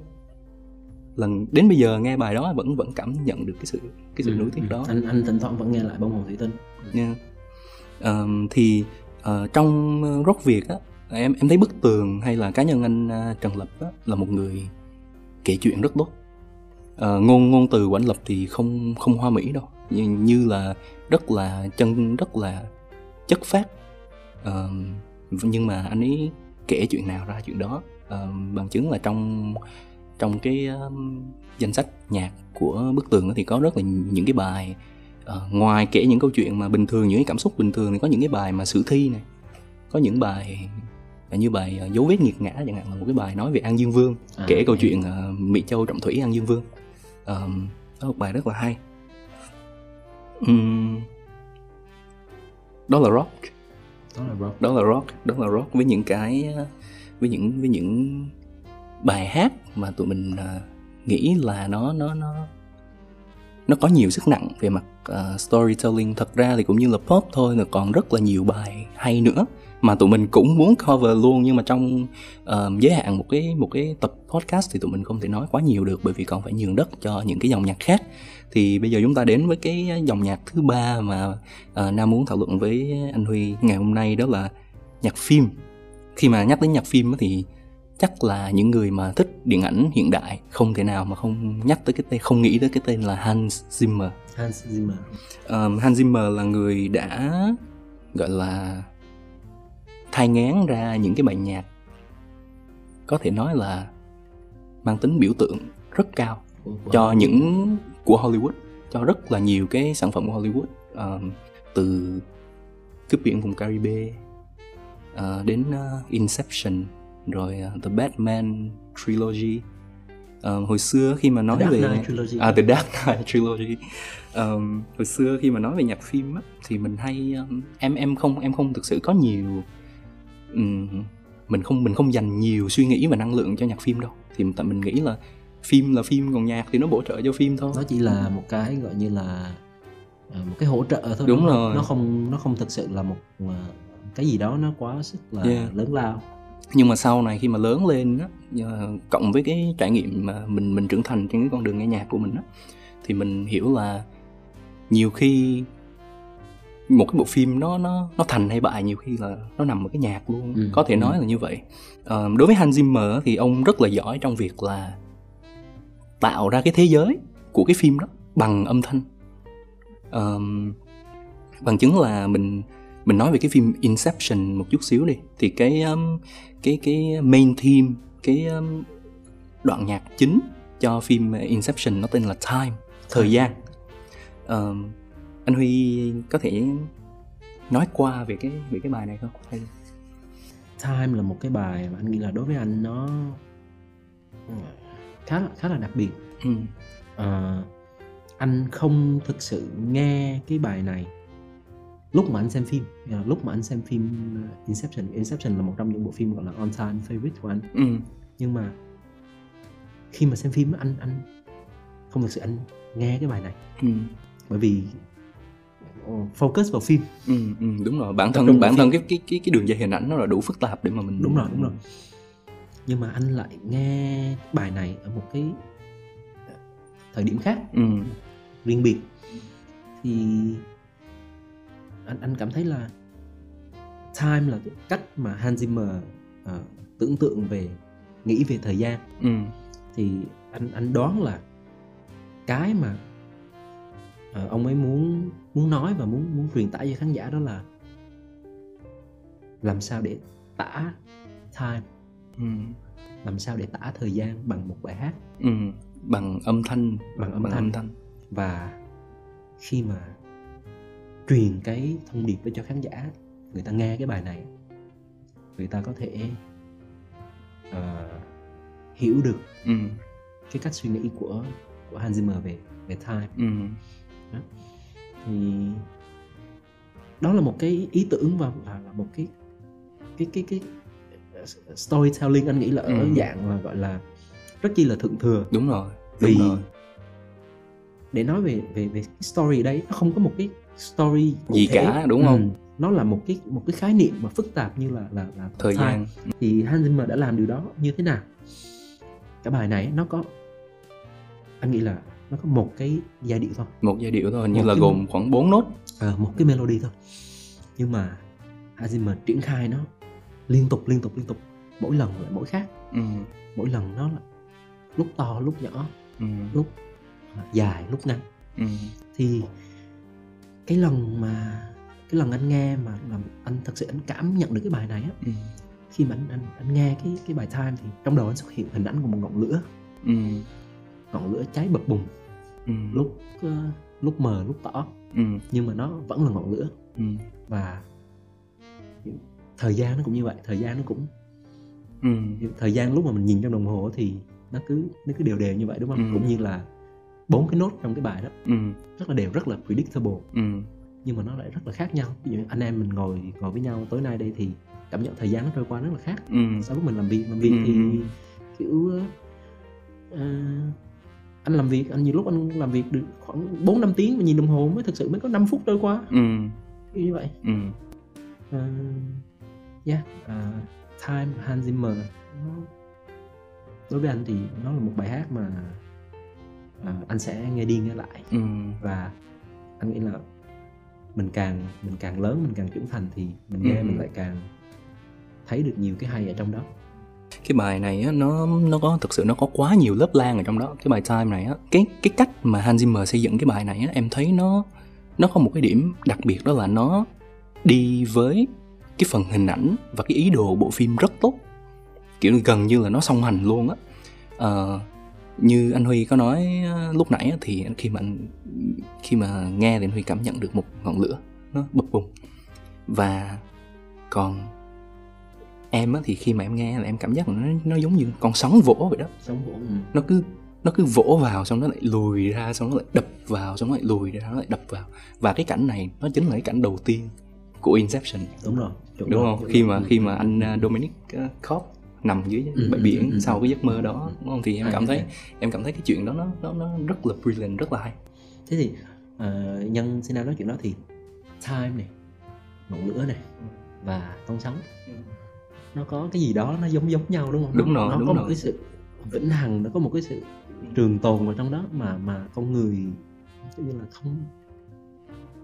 Lần đến bây giờ nghe bài đó vẫn vẫn cảm nhận được cái sự cái sự ừ, nuối tiếc ừ. đó. Anh anh thỉnh thoảng vẫn nghe lại bông hồng thủy tinh. Yeah. um, thì uh, trong rock việt á em em thấy bức tường hay là cá nhân anh uh, trần lập á, là một người kể chuyện rất tốt uh, ngôn ngôn từ của anh lập thì không không hoa mỹ đâu. Như, như là rất là chân rất là chất phát uh, nhưng mà anh ấy kể chuyện nào ra chuyện đó. Uh, bằng chứng là trong trong cái um, danh sách nhạc của bức tường thì có rất là những cái bài uh, ngoài kể những câu chuyện mà bình thường những cái cảm xúc bình thường thì có những cái bài mà sử thi này có những bài như bài uh, dấu vết nghiệt ngã chẳng hạn là một cái bài nói về an dương vương à, kể câu chuyện uh, mỹ châu trọng thủy an dương vương um, đó là một bài rất là hay. Um, đó là rock. Đó là rock. Đó là rock đó là rock với những cái với những với những bài hát mà tụi mình uh, nghĩ là nó nó nó nó có nhiều sức nặng về mặt uh, storytelling. Thật ra thì cũng như là pop thôi là còn rất là nhiều bài hay nữa mà tụi mình cũng muốn cover luôn nhưng mà trong uh, giới hạn một cái một cái tập podcast thì tụi mình không thể nói quá nhiều được bởi vì còn phải nhường đất cho những cái dòng nhạc khác thì bây giờ chúng ta đến với cái dòng nhạc thứ ba mà uh, nam muốn thảo luận với anh huy ngày hôm nay đó là nhạc phim khi mà nhắc đến nhạc phim thì chắc là những người mà thích điện ảnh hiện đại không thể nào mà không nhắc tới cái tên không nghĩ tới cái tên là Hans Zimmer. Hans Zimmer. Um, Hans Zimmer là người đã gọi là thay ngán ra những cái bài nhạc có thể nói là mang tính biểu tượng rất cao wow. cho những của Hollywood cho rất là nhiều cái sản phẩm của Hollywood um, từ cướp biển vùng Caribe uh, đến uh, Inception rồi uh, The Batman Trilogy uh, hồi xưa khi mà nói The về Trilogy. à The Dark Knight Trilogy um, hồi xưa khi mà nói về nhạc phim á, thì mình hay um, em em không em không thực sự có nhiều um, mình không mình không dành nhiều suy nghĩ và năng lượng cho nhạc phim đâu. Thì tại mình nghĩ là phim là phim còn nhạc thì nó bổ trợ cho phim thôi. Nó chỉ là một cái gọi như là một cái hỗ trợ thôi đúng rồi. Nó không nó không thực sự là một cái gì đó nó quá sức là yeah. lớn lao. Nhưng mà sau này khi mà lớn lên á cộng với cái trải nghiệm mà mình mình trưởng thành trên cái con đường nghe nhạc của mình á thì mình hiểu là nhiều khi một cái bộ phim nó nó nó thành hay bại nhiều khi là nó nằm ở cái nhạc luôn. Ừ. có thể nói ừ. là như vậy. À, đối với Hans Zimmer thì ông rất là giỏi trong việc là tạo ra cái thế giới của cái phim đó bằng âm thanh. À, bằng chứng là mình mình nói về cái phim Inception một chút xíu đi. Thì cái um, cái cái main theme cái um, đoạn nhạc chính cho phim Inception nó tên là Time thời gian. Um, anh Huy có thể nói qua về cái về cái bài này không hay Time là một cái bài mà anh nghĩ là đối với anh nó khá khá là đặc biệt ừ. à, anh không thực sự nghe cái bài này lúc mà anh xem phim lúc mà anh xem phim Inception Inception là một trong những bộ phim gọi là on time favorite của anh ừ. nhưng mà khi mà xem phim anh anh không thực sự anh nghe cái bài này ừ. bởi vì focus vào phim. Ừ, ừ, đúng rồi. Bản thân bản thân cái cái cái cái đường dây hình ảnh nó là đủ phức tạp để mà mình đúng rồi đúng rồi. Nhưng mà anh lại nghe bài này ở một cái ờ, thời điểm khác. Ừ. riêng biệt. Thì anh anh cảm thấy là time là cái cách mà Hans Zimmer uh, tưởng tượng về nghĩ về thời gian. Ừ. thì anh anh đoán là cái mà uh, ông ấy muốn muốn nói và muốn muốn truyền tải cho khán giả đó là làm sao để tả time ừ. làm sao để tả thời gian bằng một bài hát ừ. bằng âm thanh bằng âm, bằng thanh. âm thanh và khi mà truyền cái thông điệp để cho khán giả người ta nghe cái bài này người ta có thể uh, hiểu được ừ. cái cách suy nghĩ của của Hans Zimmer về về time ừ. đó. Thì đó là một cái ý tưởng và là, là một cái cái cái cái storytelling anh nghĩ là ở ừ. dạng là gọi là rất chi là thượng thừa đúng rồi đúng vì rồi. để nói về về về cái story đây nó không có một cái story gì thể. cả đúng không ừ. nó là một cái một cái khái niệm mà phức tạp như là là là thời time. gian thì Hans Zimmer đã làm điều đó như thế nào cái bài này nó có anh nghĩ là nó có một cái giai điệu thôi một giai điệu thôi như là cái... gồm khoảng 4 nốt à, một cái melody thôi nhưng mà Hans Zimmer triển khai nó liên tục liên tục liên tục mỗi lần lại mỗi khác ừ. mỗi lần nó là lúc to lúc nhỏ ừ. lúc dài lúc ngắn ừ. thì cái lần mà cái lần anh nghe mà làm anh thật sự anh cảm nhận được cái bài này á ừ. khi mà anh, anh anh nghe cái cái bài time thì trong đầu anh xuất hiện hình ảnh của một ngọn lửa ừ. ngọn lửa cháy bập bùng ừ. lúc uh, lúc mờ lúc tỏ ừ. nhưng mà nó vẫn là ngọn lửa ừ. và thời gian nó cũng như vậy thời gian nó cũng ừ. thời gian lúc mà mình nhìn trong đồng hồ thì nó cứ nó cứ đều đều như vậy đúng không ừ. cũng như là bốn cái nốt trong cái bài đó ừ. rất là đều rất là predictable ừ. nhưng mà nó lại rất là khác nhau ví dụ anh em mình ngồi ngồi với nhau tối nay đây thì cảm nhận thời gian nó trôi qua rất là khác ừ. sau lúc mình làm việc làm việc ừ. thì kiểu uh, anh làm việc anh nhiều lúc anh làm việc được khoảng 4 năm tiếng mà nhìn đồng hồ mới thực sự mới có 5 phút trôi qua ừ. như vậy ừ. uh, yeah uh, time Hans Zimmer đối với anh thì nó là một bài hát mà uh, anh sẽ nghe đi nghe lại ừ. và anh nghĩ là mình càng mình càng lớn mình càng trưởng thành thì mình nghe ừ. mình lại càng thấy được nhiều cái hay ở trong đó cái bài này á, nó nó có thực sự nó có quá nhiều lớp lan ở trong đó. Cái bài time này á cái cái cách mà Hans Zimmer xây dựng cái bài này á, em thấy nó nó có một cái điểm đặc biệt đó là nó đi với cái phần hình ảnh và cái ý đồ bộ phim rất tốt. Kiểu gần như là nó song hành luôn á. À, như anh Huy có nói ờ, lúc nãy thì khi mà anh, khi mà nghe thì anh Huy cảm nhận được một ngọn lửa nó bập bùng. Và còn em á thì khi mà em nghe là em cảm giác là nó nó giống như con sóng vỗ vậy đó. Sóng vỗ ừ. nó cứ nó cứ vỗ vào xong nó lại lùi ra xong nó lại đập vào xong nó lại lùi ra nó lại đập vào. Và cái cảnh này nó chính là cái cảnh đầu tiên của Inception. Đúng rồi đúng, đúng không? Khi mà khi mà anh ờ, Dominic Cobb nằm dưới ừ, bãi biển ừ, ừ, sau cái giấc mơ đó đúng không? Thì em cảm thấy em cảm thấy cái chuyện đó nó nó nó rất là brilliant rất là hay. Thế thì uh, nhân xin nói chuyện đó thì time này ngọn lửa này và con sóng nó có cái gì đó nó giống giống nhau đúng không? Đúng rồi nó đúng có rồi. một cái sự vĩnh hằng nó có một cái sự trường tồn vào trong đó mà mà con người như là không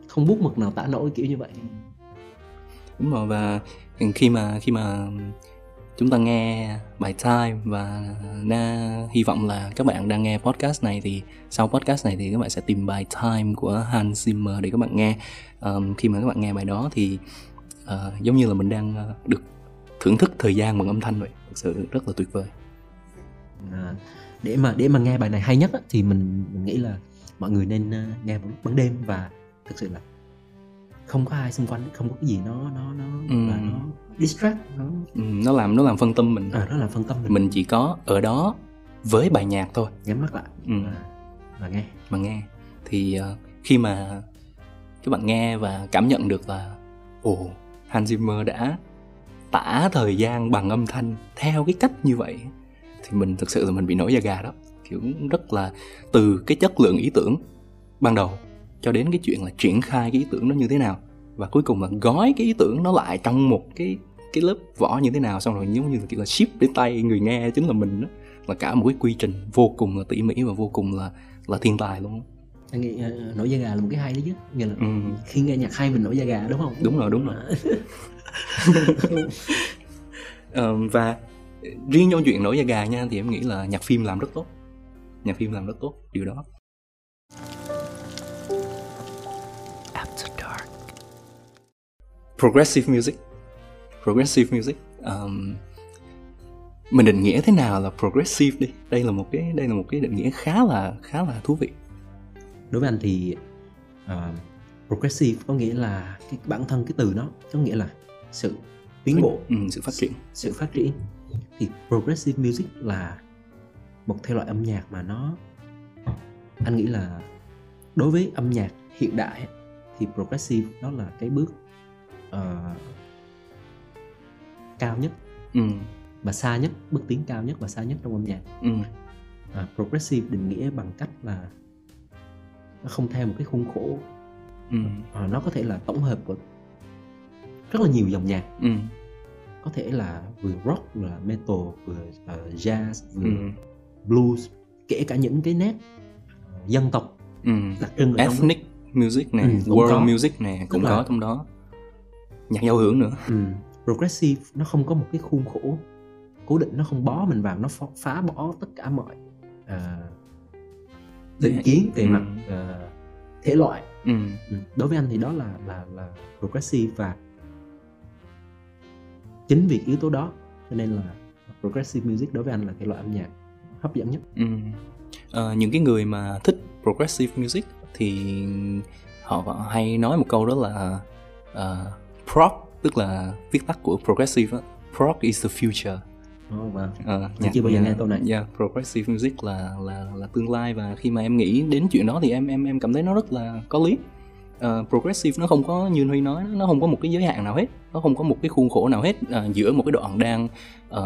không bút mực nào tả nổi kiểu như vậy. Đúng rồi và khi mà khi mà chúng ta nghe bài time và na hy vọng là các bạn đang nghe podcast này thì sau podcast này thì các bạn sẽ tìm bài time của Hans Zimmer để các bạn nghe. Um, khi mà các bạn nghe bài đó thì uh, giống như là mình đang uh, được thưởng thức thời gian bằng âm thanh vậy. Thực sự rất là tuyệt vời. À, để mà để mà nghe bài này hay nhất á, thì mình, mình nghĩ là mọi người nên uh, nghe vào lúc ban đêm và thực sự là không có ai xung quanh không có cái gì nó nó nó ừ. và nó distract nó ừ, nó làm nó làm phân tâm mình. À, nó làm phân tâm mình. Mình chỉ có ở đó với bài nhạc thôi. Nhắm mắt lại ừ. và, và nghe. Mà nghe. Thì uh, khi mà các bạn nghe và cảm nhận được là ồ Hans Zimmer đã tả thời gian bằng âm thanh theo cái cách như vậy thì mình thực sự là mình bị nổi da gà đó. Kiểu rất là từ cái chất lượng ý tưởng ban đầu cho đến cái chuyện là triển khai cái ý tưởng nó như thế nào và cuối cùng là gói cái ý tưởng nó lại trong một cái cái lớp vỏ như thế nào xong rồi giống như là kiểu là ship đến tay người nghe chính là mình đó. Là cả một cái quy trình vô cùng là tỉ mỉ và vô cùng là là thiên tài luôn anh nghĩ uh, nổi da gà là một cái hay đấy chứ. Như là ừ. khi nghe nhạc hay mình nổi da gà đúng không? Đúng rồi đúng rồi (laughs) (laughs) uh, và riêng trong chuyện nổi da gà nha thì em nghĩ là nhạc phim làm rất tốt. Nhạc phim làm rất tốt điều đó. After Dark. Progressive music. Progressive music um, mình định nghĩa thế nào là progressive đi? Đây là một cái đây là một cái định nghĩa khá là khá là thú vị. Đối với anh thì uh, progressive có nghĩa là cái bản thân cái từ nó có nghĩa là sự tiến bộ ừ, sự phát triển sự phát triển thì progressive music là một thể loại âm nhạc mà nó anh nghĩ là đối với âm nhạc hiện đại thì progressive đó là cái bước uh, cao nhất ừ. và xa nhất bước tiến cao nhất và xa nhất trong âm nhạc ừ. uh, progressive định nghĩa bằng cách là nó không theo một cái khuôn khổ ừ. uh, nó có thể là tổng hợp của rất là nhiều dòng nhạc ừ. có thể là vừa rock vừa metal vừa là jazz vừa ừ. blues kể cả những cái nét uh, dân tộc ừ. đặc trưng ở ethnic trong... music này ừ, world có. music này cũng Tức có là... trong đó nhạc giao hưởng nữa ừ. progressive nó không có một cái khuôn khổ cố định nó không bó mình vào nó phá bỏ tất cả mọi uh, định kiến về ừ. mặt uh, thể loại ừ. Ừ. đối với anh thì đó là là là progressive và chính vì yếu tố đó cho nên là progressive music đối với anh là cái loại âm nhạc hấp dẫn nhất ừ. à, những cái người mà thích progressive music thì họ hay nói một câu đó là uh, prog tức là viết tắt của progressive prog is the future Oh, wow. à, nhạc, chưa bao giờ nghe câu này. Yeah, progressive music là là là tương lai và khi mà em nghĩ đến chuyện đó thì em em em cảm thấy nó rất là có lý uh, progressive nó không có như huy nói nó không có một cái giới hạn nào hết nó không có một cái khuôn khổ nào hết. Uh, giữa một cái đoạn đang uh,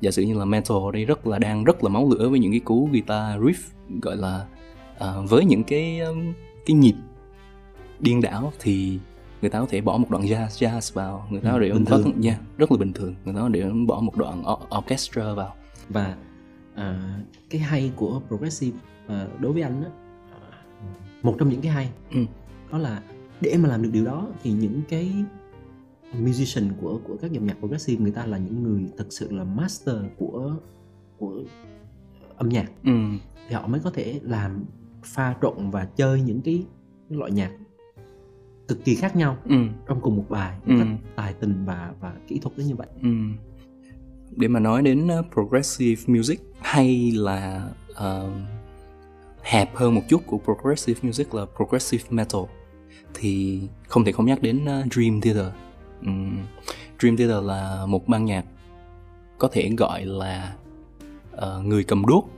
giả sử như là metal đây rất là đang rất là máu lửa với những cái cú guitar riff gọi là uh, với những cái um, cái nhịp điên đảo thì người ta có thể bỏ một đoạn jazz jazz vào người ta ừ, để bình thường. Có, yeah, rất là bình thường. Người ta để bỏ một đoạn orchestra vào. Và uh, cái hay của progressive uh, đối với anh đó, một trong những cái hay. Ừ đó là để mà làm được điều đó thì những cái musician của của các dòng nhạc progressive người ta là những người thực sự là master của của âm nhạc ừ. thì họ mới có thể làm pha trộn và chơi những cái, cái loại nhạc cực kỳ khác nhau ừ. trong cùng một bài ừ. tài tình và và kỹ thuật đến như vậy ừ. để mà nói đến uh, progressive music hay là uh, hẹp hơn một chút của progressive music là progressive metal thì không thể không nhắc đến uh, Dream Theater. Um, Dream Theater là một ban nhạc có thể gọi là uh, người cầm đuốc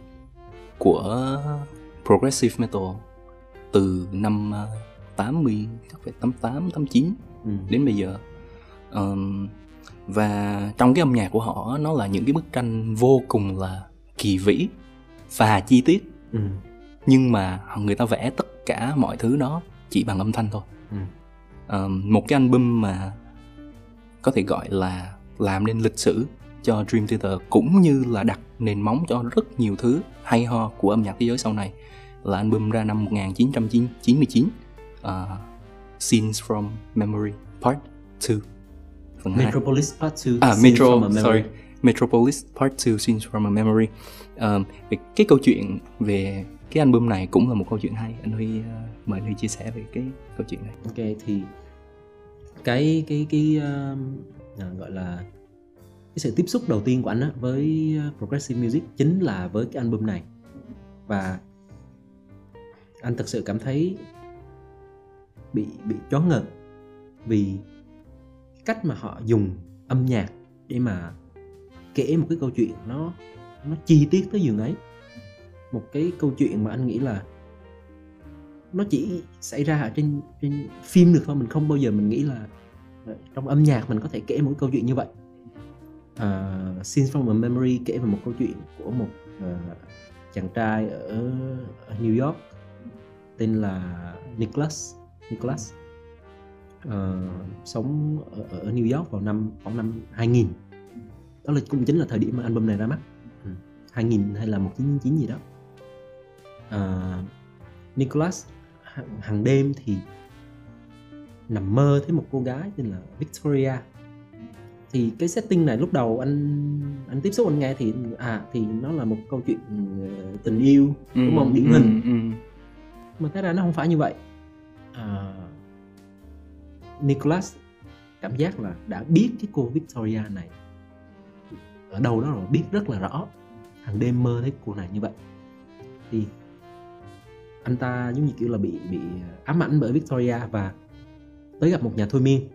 của progressive metal từ năm uh, 80 chắc phải 88 89 ừ. đến bây giờ. Um, và trong cái âm nhạc của họ nó là những cái bức tranh vô cùng là kỳ vĩ và chi tiết. Ừ. Nhưng mà người ta vẽ tất cả mọi thứ đó chỉ bằng âm thanh thôi. Ừ. uh, một cái album mà có thể gọi là làm nên lịch sử cho Dream Theater cũng như là đặt nền móng cho rất nhiều thứ hay ho của âm nhạc thế giới sau này là album ra năm 1999 uh, Scenes from Memory Part 2 phần Metropolis 2. Part 2 à Metro sorry. Metropolis Part 2 Scenes from a Memory. Uh, cái câu chuyện về cái album này cũng là một câu chuyện hay. Anh Huy uh, mời anh Huy chia sẻ về cái câu chuyện này. Ok thì cái cái cái uh, gọi là cái sự tiếp xúc đầu tiên của anh á, với ờ, progressive music chính là với cái album này. Và anh thật sự cảm thấy bị bị choáng ngợp vì cách mà họ dùng âm nhạc để mà kể một cái câu chuyện nó nó chi tiết tới giường ấy một cái câu chuyện mà anh nghĩ là nó chỉ xảy ra ở trên trên phim được thôi. Mình không bao giờ mình nghĩ là ờ, trong âm nhạc mình có thể kể một câu chuyện như vậy. Uh, Scenes from a Memory kể về một câu chuyện của một uh, chàng trai ở, ở New York tên là Nicholas Nicholas uh, sống ở, ở New York vào năm khoảng năm 2000 đó là cũng chính là thời điểm mà album này ra mắt. Ừ, 2000 hay là 1999 gì đó uh, Nicholas hàng đêm thì nằm mơ thấy một cô gái tên là Victoria. Thì cái setting này lúc đầu anh anh tiếp xúc anh nghe thì à thì nó là một câu chuyện ờ, tình yêu ừ, đúng không? Điển ừ, hình. ừ. mà thấy ra nó không phải như vậy. À, Nicholas cảm giác là đã biết cái cô Victoria này ở đâu đó rồi biết rất là rõ. Hàng đêm mơ thấy cô này như vậy. Thì anh ta giống như kiểu là bị bị ám ảnh bởi Victoria và tới gặp một nhà thôi miên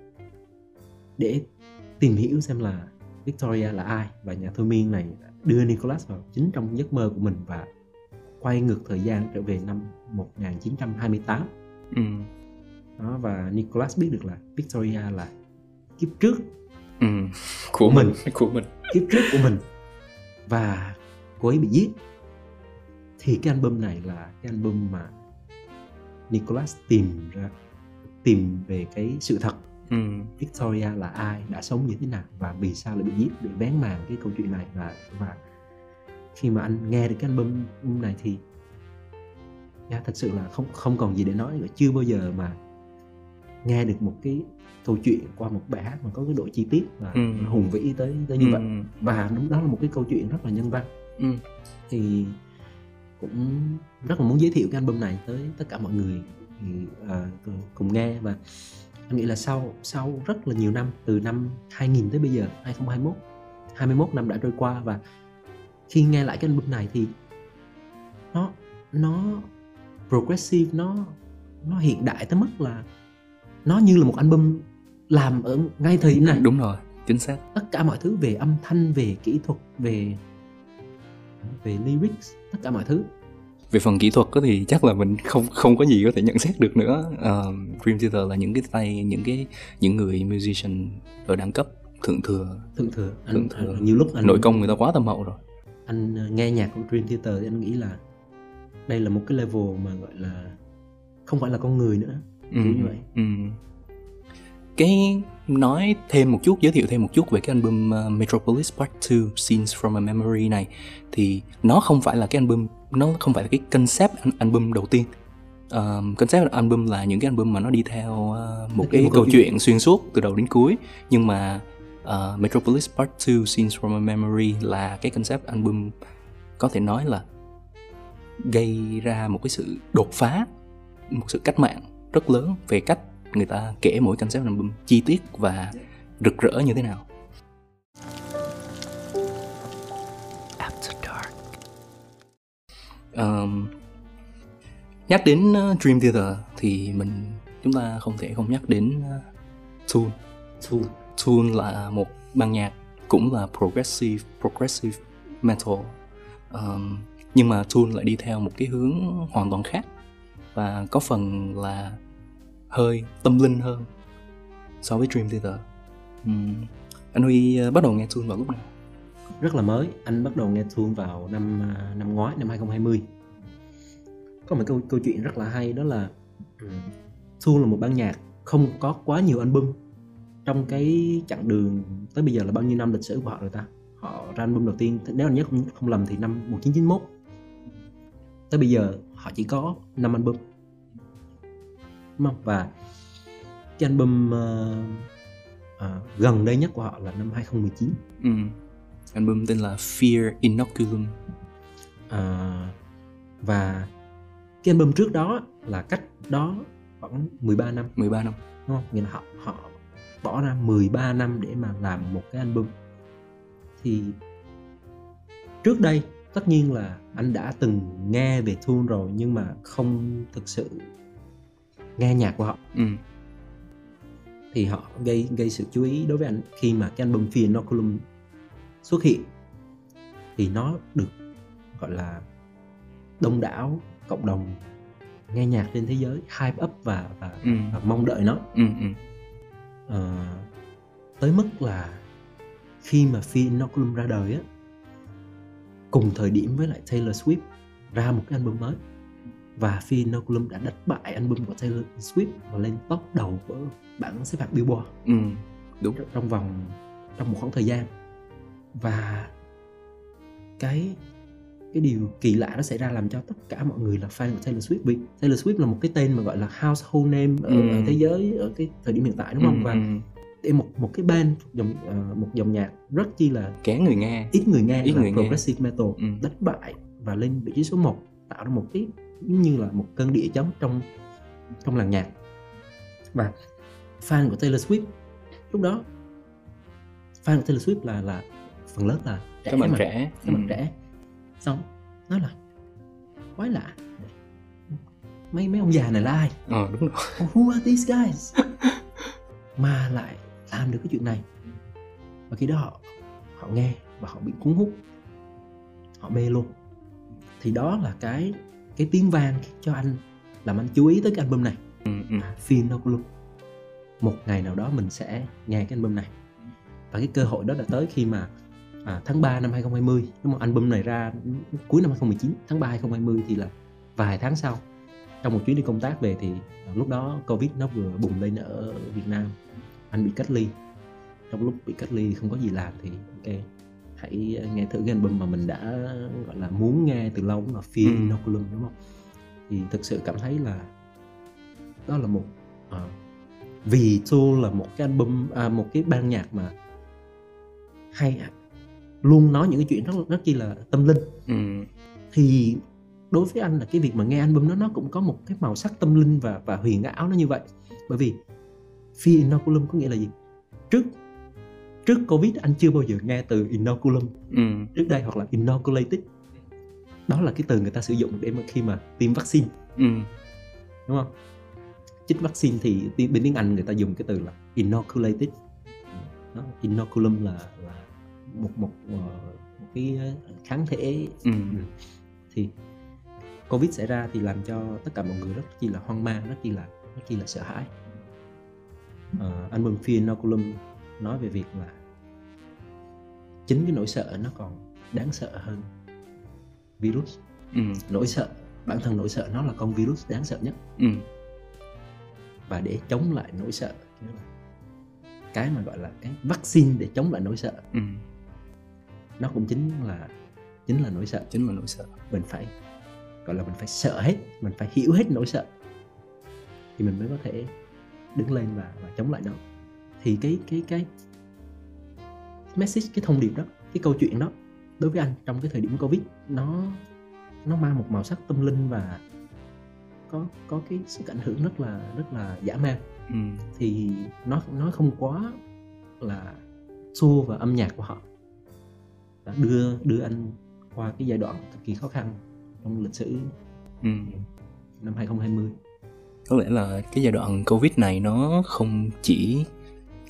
để tìm hiểu xem là Victoria là ai. Và nhà thôi miên này đưa Nicholas vào chính trong giấc mơ của mình và quay ngược thời gian trở về năm 1928 ừ. đó và Nicholas biết được là Victoria là kiếp trước ừ. của mình. Của mình. Kiếp trước của mình. Và cô ấy bị giết thì cái album này là cái album mà Nicholas tìm ra tìm về cái sự thật ừ. Victoria là ai đã sống như thế nào và vì sao lại bị giết để vén màn cái câu chuyện này và và khi mà anh nghe được cái album này thì yeah, thật sự là không không còn gì để nói nữa chưa bao giờ mà nghe được một cái câu chuyện qua một bài hát mà có cái độ chi tiết và ừ. hùng vĩ tới tới như ừ. vậy và đúng đó là một cái câu chuyện rất là nhân văn ừ. thì cũng rất là muốn giới thiệu cái album này tới tất cả mọi người uh, cùng nghe. Và anh nghĩ là sau sau rất là nhiều năm từ năm 2000 tới bây giờ 2021 21 năm đã trôi qua. Và khi nghe lại cái album này thì nó nó progressive nó nó hiện đại tới mức là nó như là một album làm ở ngay thời điểm này. Đúng rồi chính xác. Tất cả mọi thứ về âm thanh về kỹ thuật về về lyrics tất cả mọi thứ về phần kỹ thuật thì chắc là mình không không có gì có thể nhận xét được nữa. Uh, Dream Theater là những cái tay những cái những người musician ở đẳng cấp thượng thừa. Thượng thừa. Anh, thượng thừa. anh, nhiều lúc anh nội công người ta quá tâm hậu rồi. Anh ờ, nghe nhạc của Dream Theater thì anh nghĩ là đây là một cái level mà gọi là không phải là con người nữa. Ừ, như vậy. Ừ. Cái nói thêm một chút giới thiệu thêm một chút về cái album uh, Metropolis Part 2 Scenes from a Memory này. Thì nó không phải là cái album nó không phải là cái concept album đầu tiên. Um, concept album là những cái album mà nó đi theo uh, một cái, cái câu chuyện xuyên suốt từ đầu đến cuối. Nhưng mà uh, Metropolis Part 2 Scenes from a Memory là cái concept album có thể nói là gây ra một cái sự đột phá một sự cách mạng rất lớn về cách người ta kể mỗi concept album chi tiết và rực rỡ như thế nào. After Dark. Um, nhắc đến uh, Dream Theater thì mình chúng ta không thể không nhắc đến uh, Tool Tool Tool là một ban nhạc cũng là progressive progressive metal. Um, nhưng mà Tool lại đi theo một cái hướng hoàn toàn khác và có phần là hơi tâm linh hơn so với Dream Theater. Uhm. anh Huy ờ, bắt đầu nghe Tune vào lúc nào? Rất là mới anh bắt đầu nghe Tune vào năm à, năm ngoái năm 2020 có một câu câu chuyện rất là hay đó là Tune là một ban nhạc không có quá nhiều album. Trong cái chặng đường tới bây giờ là bao nhiêu năm lịch sử của họ rồi ta? Họ ra album đầu tiên nếu anh nhớ không, không lầm thì năm 1991 tới bây giờ họ chỉ có 5 album không và cái album uh, uh, gần đây nhất của họ là năm 2019 ừ. album tên là Fear Inoculum. Uh, và cái album trước đó là cách đó khoảng 13 năm. 13 năm. Đúng không? Nghĩa là họ họ bỏ ra 13 năm để mà làm một cái album. Thì trước đây tất nhiên là anh đã từng nghe về Tool rồi nhưng mà không thực sự nghe nhạc của họ ừ. thì họ gây gây sự chú ý đối với anh khi mà cái album Fear Inoculum xuất hiện thì nó được gọi là đông đảo cộng đồng nghe nhạc trên thế giới hype up và và, ừ. và mong đợi nó ừ, ừ. À, tới mức là khi mà Fear Inoculum ra đời á cùng thời điểm với lại Taylor Swift ra một cái album mới và Fear Inoculum đã đánh bại album của Taylor Swift và lên top đầu của bảng xếp hạng Billboard ừ, đúng trong vòng trong một khoảng thời gian và cái cái điều kỳ lạ nó xảy ra làm cho tất cả mọi người là fan của Taylor Swift vì Taylor Swift là một cái tên mà gọi là household name ở, ừ. ở thế giới ở cái thời điểm hiện tại đúng không ừ, và ừ. một một cái band dòng uh, một dòng nhạc rất chi là kén người nghe ít người nghe Ít là người nghe. progressive metal Ừ. đánh bại và lên vị trí số 1 tạo ra một cái như là một cơn địa chấn trong trong làng nhạc. Và fan của Taylor Swift lúc đó fan của Taylor Swift là là phần lớn là trẻ các bạn mà, trẻ. Các bạn ừ. trẻ. Xong nói là quái lạ. Mấy mấy ông già này là ai? Ờ đúng rồi. Who are these guys? (laughs) Mà lại làm được cái chuyện này. Và khi đó họ họ nghe và họ bị cuốn hút. Họ mê luôn. Thì đó là cái cái tiếng vang cho anh làm anh chú ý tới cái album này. Ừ, ừ. à, Inoculum một ngày nào đó mình sẽ nghe cái album này. Và cái cơ hội đó đã tới khi mà à, tháng 3 năm 2020 cái một album này ra cuối năm 2019 tháng 3 2020 thì là vài tháng sau. Trong một chuyến đi công tác về thì à, lúc đó Covid nó vừa bùng lên ở Việt Nam. Anh bị cách ly. Trong lúc bị cách ly không có gì làm thì ok hãy nghe thử cái album mà mình đã gọi là muốn nghe từ lâu là Fear Ừ. Inoculum đúng không? Thì thực sự cảm thấy là đó là một à, vì Tool là một cái album à, một cái ban nhạc mà hay luôn nói những cái chuyện rất rất chi là tâm linh. Ừ. thì đối với anh là cái việc mà nghe album đó nó cũng có một cái màu sắc tâm linh và và huyền ảo nó như vậy. Bởi vì Fear Inoculum có nghĩa là gì? Trước trước Covid anh chưa bao giờ nghe từ Inoculum. Ừ. trước đây hoặc là Inoculated. Đó là cái từ người ta sử dụng để mà khi mà tiêm vaccine. Ừ. đúng không? Chích vaccine thì bên tiếng Anh người ta dùng cái từ là inoculated. Đó, inoculum là là một một ờ, một cái ờ, kháng thể. Ừ. thì covid xảy ra thì làm cho tất cả mọi người rất chi là hoang mang rất chi là rất chi là sợ hãi. Uh, album Fear Inoculum nói về việc là chính cái nỗi sợ nó còn đáng sợ hơn virus ừ. nỗi sợ bản thân nỗi sợ nó là con virus đáng sợ nhất ừ. và để chống lại nỗi sợ cái mà gọi là cái vaccine để chống lại nỗi sợ ừ. nó cũng chính là chính là nỗi sợ chính là nỗi sợ mình phải gọi là mình phải sợ hết mình phải hiểu hết nỗi sợ thì mình mới có thể đứng lên và, và chống lại nó thì cái cái cái message cái thông điệp đó cái câu chuyện đó đối với anh trong cái thời điểm covid nó nó mang một màu sắc tâm linh và có có cái sức ảnh hưởng rất là rất là dã man ừ. thì nó nó không quá là xô và âm nhạc của họ đã đưa đưa anh qua cái giai đoạn cực kỳ khó khăn trong lịch sử ừ. năm 2020 có lẽ là cái giai đoạn covid này nó không chỉ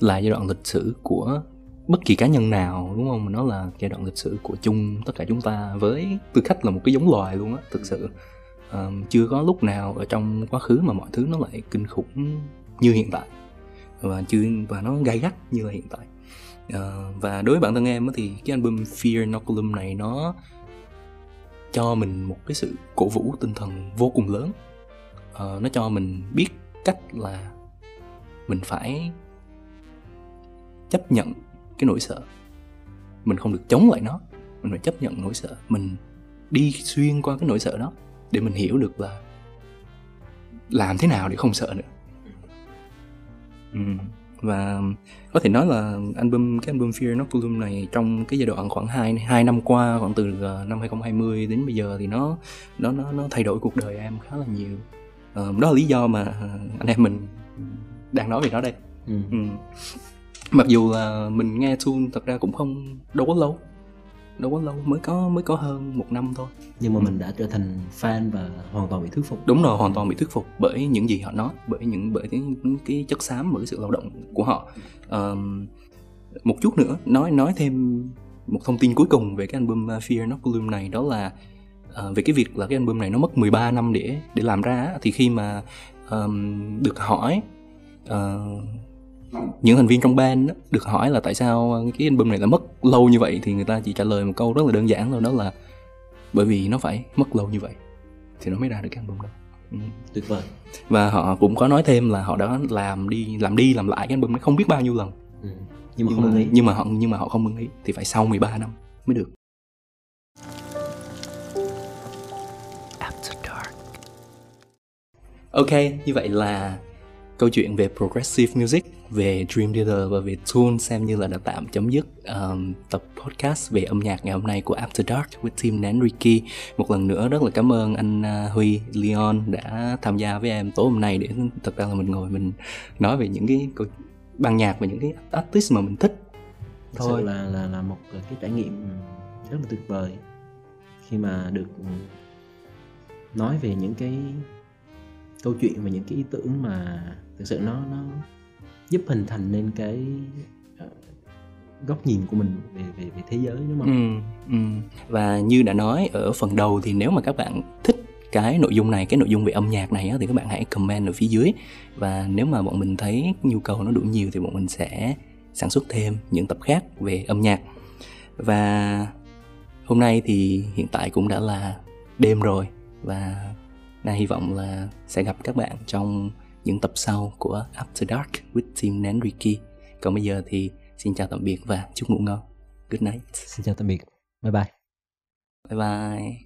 là giai đoạn lịch sử của bất kỳ cá nhân nào đúng không? Mà nó là giai đoạn lịch sử của chung tất cả chúng ta với tư cách là một cái giống loài luôn á thực sự. Um, chưa có lúc nào ở trong quá khứ mà mọi thứ nó lại kinh khủng như hiện tại. Và chưa và nó gay gắt như là hiện tại. Uh, và đối với bản thân em á thì cái album Fear Inoculum này nó cho mình một cái sự cổ vũ tinh thần vô cùng lớn. Uh, nó cho mình biết cách là mình phải chấp nhận cái nỗi sợ mình không được chống lại nó mình phải chấp nhận nỗi sợ mình đi xuyên qua cái nỗi sợ đó để mình hiểu được là làm thế nào để không sợ nữa ừ. và có thể nói là album cái album Fear Inoculum này trong cái giai đoạn khoảng 2 hai năm qua khoảng từ ờ, năm 2020 đến bây giờ thì nó nó nó nó thay đổi cuộc đời em khá là nhiều Ờ, đó là lý do mà ờ, anh em mình đang nói về nó đây ừ. ừ. Mặc dù là mình nghe Tool thật ra cũng không đâu có lâu. Đâu có lâu mới có mới có hơn một năm thôi. Nhưng mà ừ. mình đã trở thành fan và hoàn toàn bị thuyết phục. Đúng rồi hoàn toàn bị thuyết phục bởi những gì họ nói bởi những bởi cái, cái chất xám bởi cái sự lao động của họ. Um, một chút nữa nói nói thêm một thông tin cuối cùng về cái album Fear Not Gloom này đó là uh, về cái việc là cái album này nó mất 13 năm để để làm ra thì khi mà um, được hỏi uh, những thành viên trong band đó, được hỏi là tại sao cái album này lại mất lâu như vậy thì người ta chỉ trả lời một câu rất là đơn giản thôi đó là bởi vì nó phải mất lâu như vậy thì nó mới ra được cái album đó. Ừ. tuyệt vời. Và họ cũng có nói thêm là họ đã làm đi làm đi làm lại cái album ấy không biết bao nhiêu lần. Ừ. nhưng mà nhưng không mà, nhưng mà họ nhưng mà họ không ưng ý thì phải sau 13 năm mới được. Ok, như vậy là câu chuyện về progressive music, về Dream Theater và về Tune xem như là đã tạm chấm dứt um, tập podcast về âm nhạc ngày hôm nay của After Dark with team Nan Ricky. Một lần nữa rất là cảm ơn anh uh, Huy Leon đã tham gia với em tối hôm nay để thật ra là mình ngồi mình nói về những cái ban nhạc và những cái artist mà mình thích. Thôi là là là một cái trải nghiệm rất là tuyệt vời khi mà được nói về những cái câu chuyện và những cái ý tưởng mà thực sự nó nó giúp hình thành nên cái ờ, góc nhìn của mình về về về thế giới đúng không? Ừ, ừ. Và như đã nói ở phần đầu thì nếu mà các bạn thích cái nội dung này cái nội dung về âm nhạc này á, thì các bạn hãy comment ở phía dưới và nếu mà bọn mình thấy nhu cầu nó đủ nhiều thì bọn mình sẽ sản xuất thêm những tập khác về âm nhạc và hôm nay thì hiện tại cũng đã là đêm rồi và Na hy vọng là sẽ gặp các bạn trong những tập sau của After Dark with Team Nén Ricky. Còn bây giờ thì xin chào tạm biệt và chúc ngủ ngon. Good night. Xin chào tạm biệt. Bye bye. Bye bye.